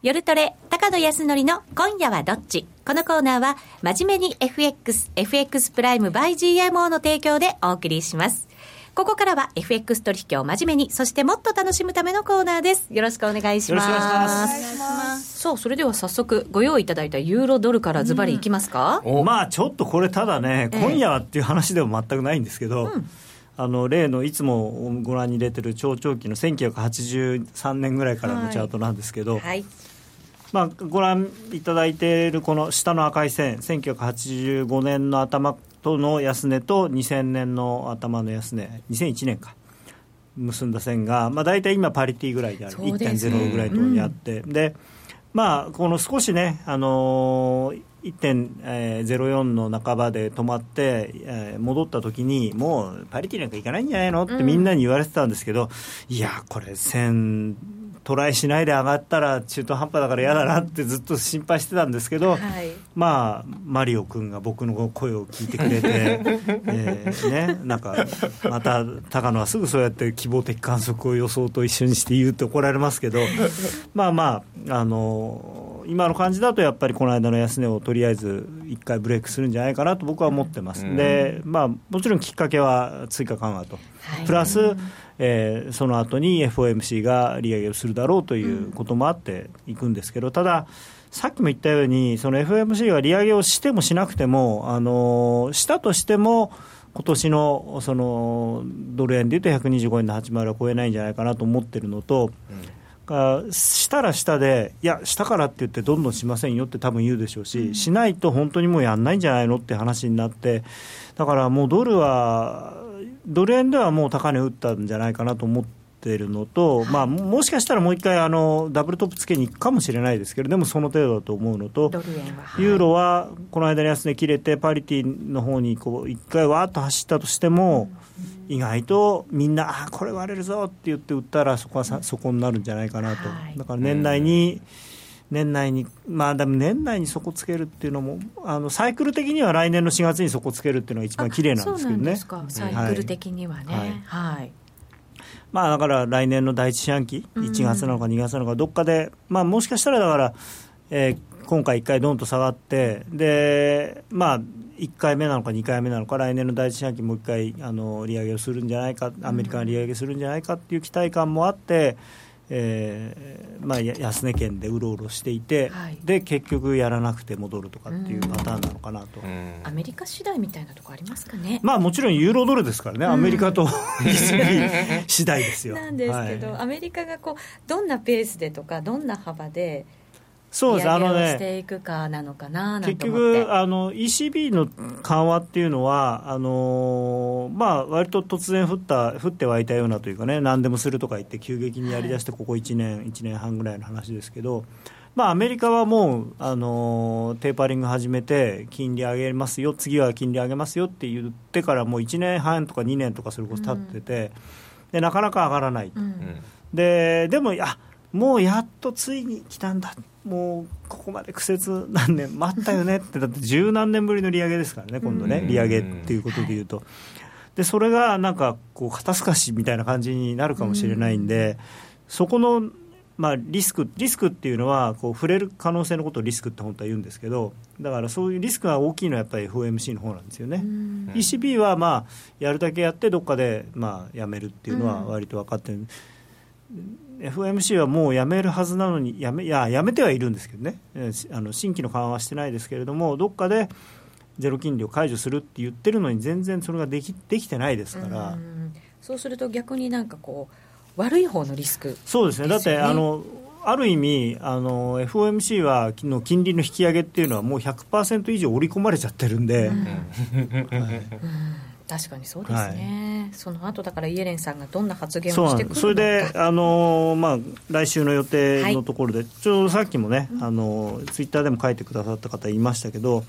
夜トレ、高野康則の今夜はどっち？このコーナーは、真面目に FX、FX プライム by GMO の提供でお送りします。ここからは FX 取引を真面目に、そしてもっと楽しむためのコーナーです。よろしくお願いします。よろしくお願いします。さあ、それでは早速、ご用意いただいたユーロドルからズバリいきますか、うん、まあ、ちょっとこれただね、今夜はっていう話でも全くないんですけど、うんあの例のいつもご覧に入れてる長長期の1983年ぐらいからのチャートなんですけど、はいはい、まあ、ご覧いただいているこの下の赤い線、1985年の頭との安値と2000年の頭の安値、2001年か、結んだ線が、まあ、大体今、パリティぐらいである、1.0ぐらいのところにあって、うん、でまあ、この少しね、あのー1.04の半ばで止まって、えー、戻った時にもうパリティなんかいかないんじゃないのってみんなに言われてたんですけど、うん、いやこれ1000トライしないで上がったら中途半端だから嫌だなってずっと心配してたんですけど、はい、まあマリオ君が僕の声を聞いてくれて、<laughs> えー、ね、なんかまた高野はすぐそうやって希望的観測を予想と一緒にして言うと怒られますけどまあまああの今の感じだとやっぱりこの間の安値をとりあえず1回ブレイクするんじゃないかなと僕は思ってます、でまあもちろんきっかけは追加緩和と、はい、プラス、えー、その後に FOMC が利上げをするだろうということもあっていくんですけど、ただ、さっきも言ったように、その FOMC が利上げをしてもしなくても、あのしたとしても、今年のそのドル円でいうと125円の8丸は超えないんじゃないかなと思ってるのと、うん、したらしたで、いや、したからって言って、どんどんしませんよって多分言うでしょうし、うん、しないと本当にもうやんないんじゃないのって話になって、だからもうドルはドル円ではもう高値打ったんじゃないかなと思ってるのと、まあ、もしかしたらもう一回あのダブルトップつけに行くかもしれないですけれども、その程度だと思うのと、ユーロはこの間に安値切れて、パリティの方にこう一回わーっと走ったとしても、意外とみんな、あこれ割れるぞって言って売ったら、そこはさそこになるんじゃないかなと。だから年内に、年内に、まあ、でも年内に底つけるっていうのも、あのサイクル的には来年の4月に底つけるっていうのが一番綺麗なんですけどね。サイクル的にはね。はい、はい。まあ、だから来年の第一四半期、1月なのか2月なのか、どっかで、まあ、もしかしたらだから、えー、今回1回どんと下がってでまあ1回目なのか2回目なのか来年の第一四半期もう1回あの利上げをするんじゃないかアメリカが利上げするんじゃないかっていう期待感もあって、えーまあ、安値圏でうろうろしていて、はい、で結局やらなくて戻るとかっていうパターンなのかなと、アメリカ次第みたいなところありますかね、まあ、もちろんユーロドルですからね、アメリカと <laughs> <laughs> 次第ですよ。なんですけど、はい、アメリカがこうどんなペースでとかどんな幅でそうです。あのね、していくかなのかな結局あの、ECB の緩和っていうのは、あのまあ割と突然降った降って湧いたようなというかね、何でもするとか言って、急激にやりだして、ここ1年、はい、1年半ぐらいの話ですけど、まあ、アメリカはもう、あのテーパリング始めて、金利上げますよ、次は金利上げますよって言ってから、もう1年半とか2年とかそれこそ経ってて、うん、でなかなか上がらない、うん、ででも、あもうやっとついに来たんだ。もうここまで苦節何年待ったよねってだって十何年ぶりの利上げですからね今度ね利上げっていうことでいうと、でそれがなんかこう肩透かしみたいな感じになるかもしれないんで、そこのまあ、リスクリスクっていうのはこう触れる可能性のことをリスクって本当は言うんですけどだからそういうリスクが大きいのはやっぱり FOMC の方なんですよね。ECB はまあやるだけやってどっかでまあやめるっていうのは割と分かってる。FOMC はもうやめるはずなのにやめいややめてはいるんですけどね、あの新規の緩和はしてないですけれども、どっかでゼロ金利を解除するって言ってるのに、全然それができできてないですから、うそうすると逆になんかこう、悪い方のリスク、ね、そうですね、だってあのある意味あの、FOMC はの金利の引き上げっていうのは、もう100%以上織り込まれちゃってるんで。うん。はい確かにそうですね、はい、その後だからイエレンさんがどんな発言をしてくるのか。それで、あのー、まあ、来週の予定のところで、はい、ちょうどさっきもね、あのツイッターでも書いてくださった方いましたけど、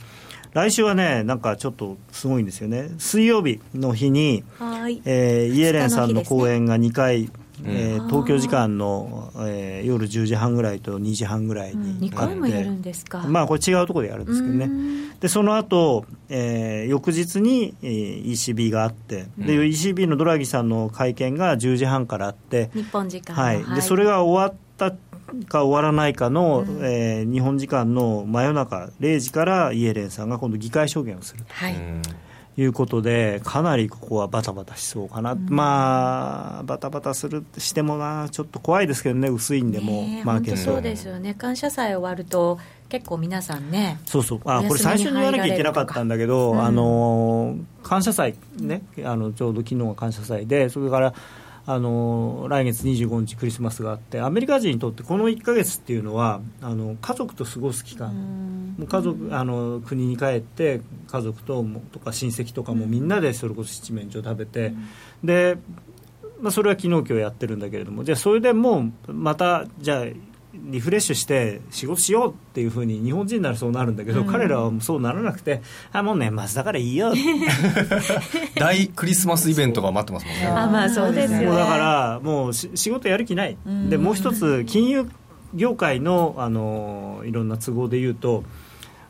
来週はね、なんかちょっとすごいんですよね、水曜日の日に、はい。えー、イエレンさんの講演が2回、えー、東京時間の、えー、夜10時半ぐらいと2時半ぐらいにうん、2回もやるんですか、まあ、これ違うところでやるんですけどね、でその後、えー、翌日に、えー、ECB があって、で ECB のドラギさんの会見が10時半からあって、日本時間はい、でそれが終わったか終わらないかの、うん、えー、日本時間の真夜中0時からイエレンさんが今度議会証言をすると。はいいうことで、かなりここはバタバタしそうかな、うん、まあ、バタバタするしてもな、ちょっと怖いですけどね、薄いんでも、マーケット。そうですよね、感謝祭終わると、結構皆さんね、そうそう、あこれ、最初に言わなきゃいけなかったんだけど、うん、あの感謝祭ね、あのちょうど昨日が感謝祭で、それからあの来月25日クリスマスがあってアメリカ人にとってこの1か月っていうのはあの家族と過ごす期間。もう家族あの国に帰って家族ととか親戚とかもみんなでそれこそ七面鳥食べて、でまあ、それは昨日今日やってるんだけれどもじゃあそれでもうまたじゃあリフレッシュして仕事しようっていうふうに日本人ならそうなるんだけど、うん、彼らはそうならなくてあもう年末だからいいよ。<laughs> 大クリスマスイベントが待ってますもんね。あまあそうですよ、ね、だからもう仕事やる気ない、でもう一つ金融業界のあのいろんな都合で言うと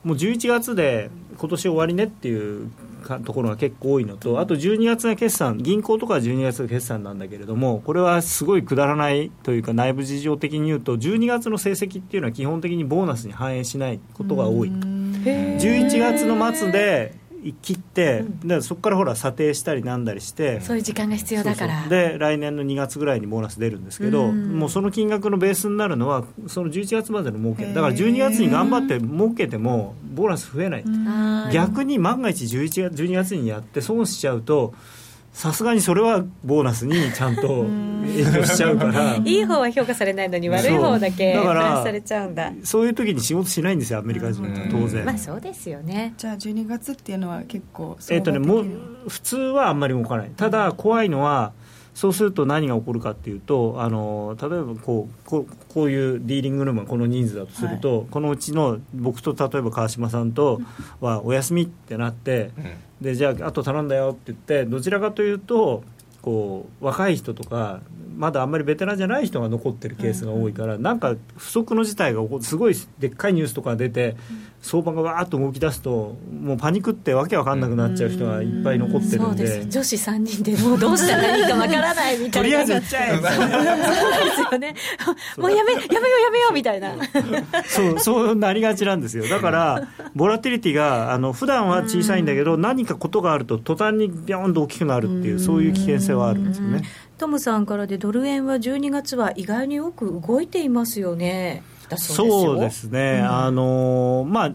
もう11月で今年終わりねっていうところが結構多いのと、あと12月が決算、銀行とかは12月が決算なんだけれども、これはすごいくだらないというか、内部事情的に言うと、12月の成績っていうのは基本的にボーナスに反映しないことが多い。11月の末で切って、でそこからほら査定したりなんだりしてそういう時間が必要だから。で来年の2月ぐらいにボーナス出るんですけど、うもうその金額のベースになるのはその11月までの儲け。だから12月に頑張って儲けてもボーナス増えない。逆に万が一11月12月にやって損しちゃうとさすがにそれはボーナスにちゃんと影響しちゃうから。いい方は評価されないのに悪い方だけプラスされちゃうんだ。そういう時に仕事しないんですよアメリカ人は。当然。まあそうですよね。じゃあ12月っていうのは結構えっ、とねもう普通はあんまり動かない。ただ怖いのはそうすると何が起こるかっていうとあの例えばこうこうこういうディーリングルームがこの人数だとすると、はい、このうちの僕と例えば川島さんとはお休みってなって、うん、でじゃああと頼んだよって言ってどちらかというとこう若い人とかまだあんまりベテランじゃない人が残ってるケースが多いから、うん、なんか不測の事態がすごいでっかいニュースとか出て、相場がわーっと動き出すともうパニックってわけわかんなくなっちゃう人がいっぱい残ってるんで,、女子3人でもうどうしたらいいかわからないみたいなとりあえずっちゃえそうですよねもうやめやめようやめようみたいなそうそうなりがちなんですよだからボラティリティがあの普段は小さいんだけど、何かことがあると途端にビョンと大きくなるっていうそういう危険性はあるんですよね。トムさんからでドル円は12月は意外によく動いていますよね。そうですね、うん、あのまあ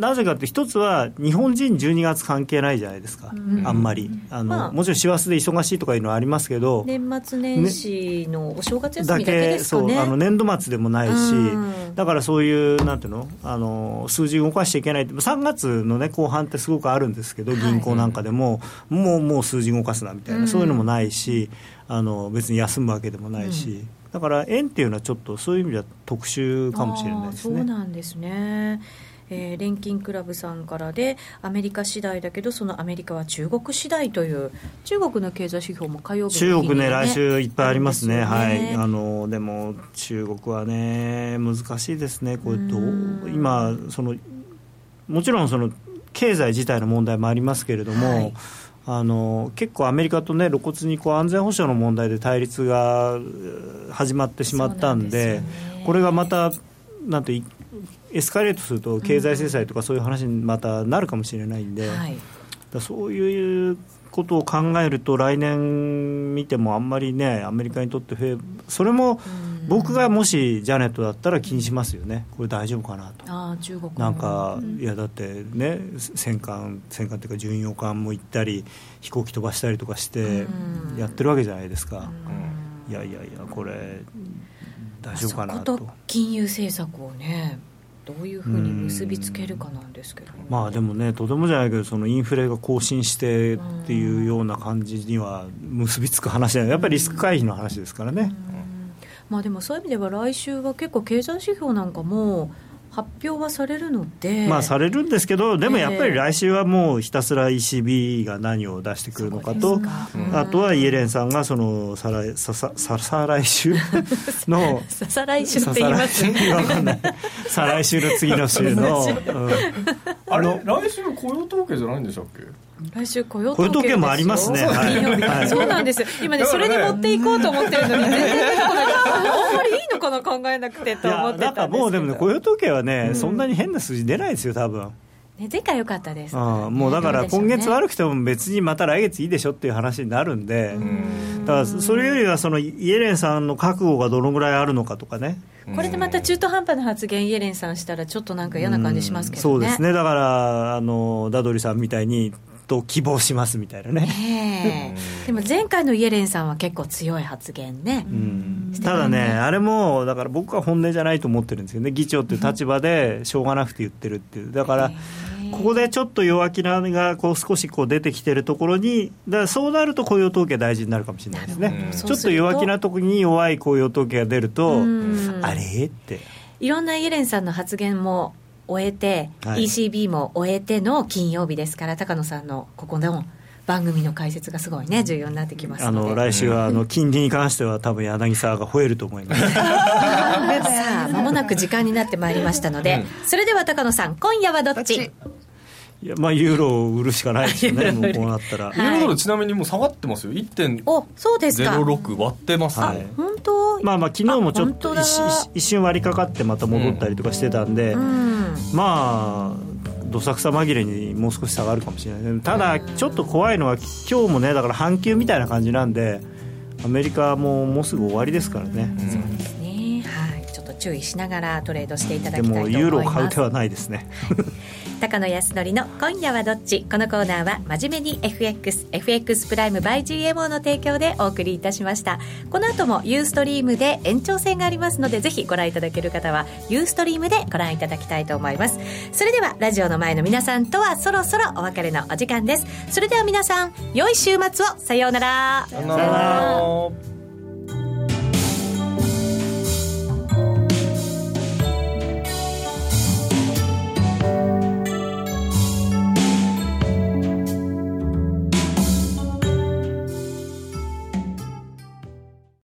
なぜかって一つは日本人12月関係ないじゃないですか、うん、あんまり。あの、まあ、もちろん師走で忙しいとかいうのはありますけど。年末年始のお正月休みだけですか、ね、そうあの年度末でもないし、うん、だからそういうなんていうの？あの数字動かしちゃいけない。って3月の、ね、後半ってすごくあるんですけど銀行なんかでも、はい、もうもう数字動かすなみたいな、うん、そういうのもないし。あの別に休むわけでもないし。だから円っていうのはちょっとそういう意味では特殊かもしれないですね。そうなんですね。えー、錬金クラブさんからでアメリカ次第だけどそのアメリカは中国次第という中国の経済指標も火曜日、ね、中国ね来週いっぱいありますね、ね、はい。あのでも中国はね難しいですね。これどう今そのもちろんその経済自体の問題もありますけれども、はいあの結構アメリカとね露骨にこう安全保障の問題で対立が始まってしまったんで、ね、これがまたなんてエスカレートすると経済制裁とかそういう話にまたなるかもしれないんで、うんはい、そういうことを考えると来年見てもあんまりねアメリカにとってそれも僕がもしジャネットだったら気にしますよね。これ大丈夫かなと。あ中国なんか、いやだってね戦艦戦艦っていうか巡洋艦も行ったり飛行機飛ばしたりとかしてやってるわけじゃないですか、いやいやいやこれ大丈夫かなと。金融政策をねどういうふうに結びつけるかなんですけど、まあでもねとてもじゃないけどそのインフレが更新してっていうような感じには結びつく話じゃない。やっぱりリスク回避の話ですからね、まあでもそういう意味では来週は結構経済指標なんかも発表はされるので、まあ、されるんですけど、でもやっぱり来週はもうひたすら ECB が何を出してくるのかと、あとはイエレンさんがその再来ささささ来週？<laughs> の、再来週って言います再来週の次の週の、うん、あれ、来週雇用統計じゃないんでしたっけ？来週雇用統計もありますね、はい、そうなんです今ねそれに持っていこうと思ってるのに全然あんまりいいのかな考えなくてと思ってたんですもうでもね雇用統計はね、うん、そんなに変な数字出ないですよ多分。ね、前回良かったです、あもうだから今月悪くても別にまた来月いいでしょっていう話になるんで、だからそれよりはそのイエレンさんの覚悟がどのぐらいあるのかとかね。これでまた中途半端な発言、イエレンさんしたら、ちょっとなんか嫌な感じしますけど、ね、そうですね、だからあのダドリさんみたいに、と希望しますみたいなね、でも前回のイエレンさんは結構強い発言ね、うん、ただね、あれもだから僕は本音じゃないと思ってるんですよね、議長っていう立場でしょうがなくて言ってるっていう、だから、ここでちょっと弱気ながこう少しこう出てきてるところに、だそうなると雇用統計大事になるかもしれないですね、ちょっと弱気なところに弱い雇用統計が出ると、あれ？って。いろんなイエレンさんの発言も終えて、はい、ECB も終えての金曜日ですから、高野さんのここの番組の解説がすごいね、重要になってきますあの来週はあの金利に関しては、多分柳沢が吠えると思います。<laughs> さあ、まもなく時間になってまいりましたので、それでは高野さん、今夜はどっち？いやまあユーロを売るしかないですよね、<laughs> もうこうなったら。ユーロドル、ちなみにもう下がってますよ、1.06割ってますね。はい、本当？まあまあ昨日もちょっと一瞬割りかかってまた戻ったりとかしてたんで、うん、まあどさくさ紛れにもう少し下がるかもしれない。ただちょっと怖いのは今日もねだから半休みたいな感じなんでアメリカももうすぐ終わりですからね、うん、注意しながらトレードしていただきたいと思います。でもユーロを買う手はないですね、高野康則の今夜はどっち？このコーナーは真面目に FX FX プライム by GMO の提供でお送りいたしました。この後もユーストリームで延長戦がありますのでぜひご覧いただける方はユーストリームでご覧いただきたいと思います。それではラジオの前の皆さんとはそろそろお別れのお時間です。それでは皆さん良い週末を。さようなら。さようなら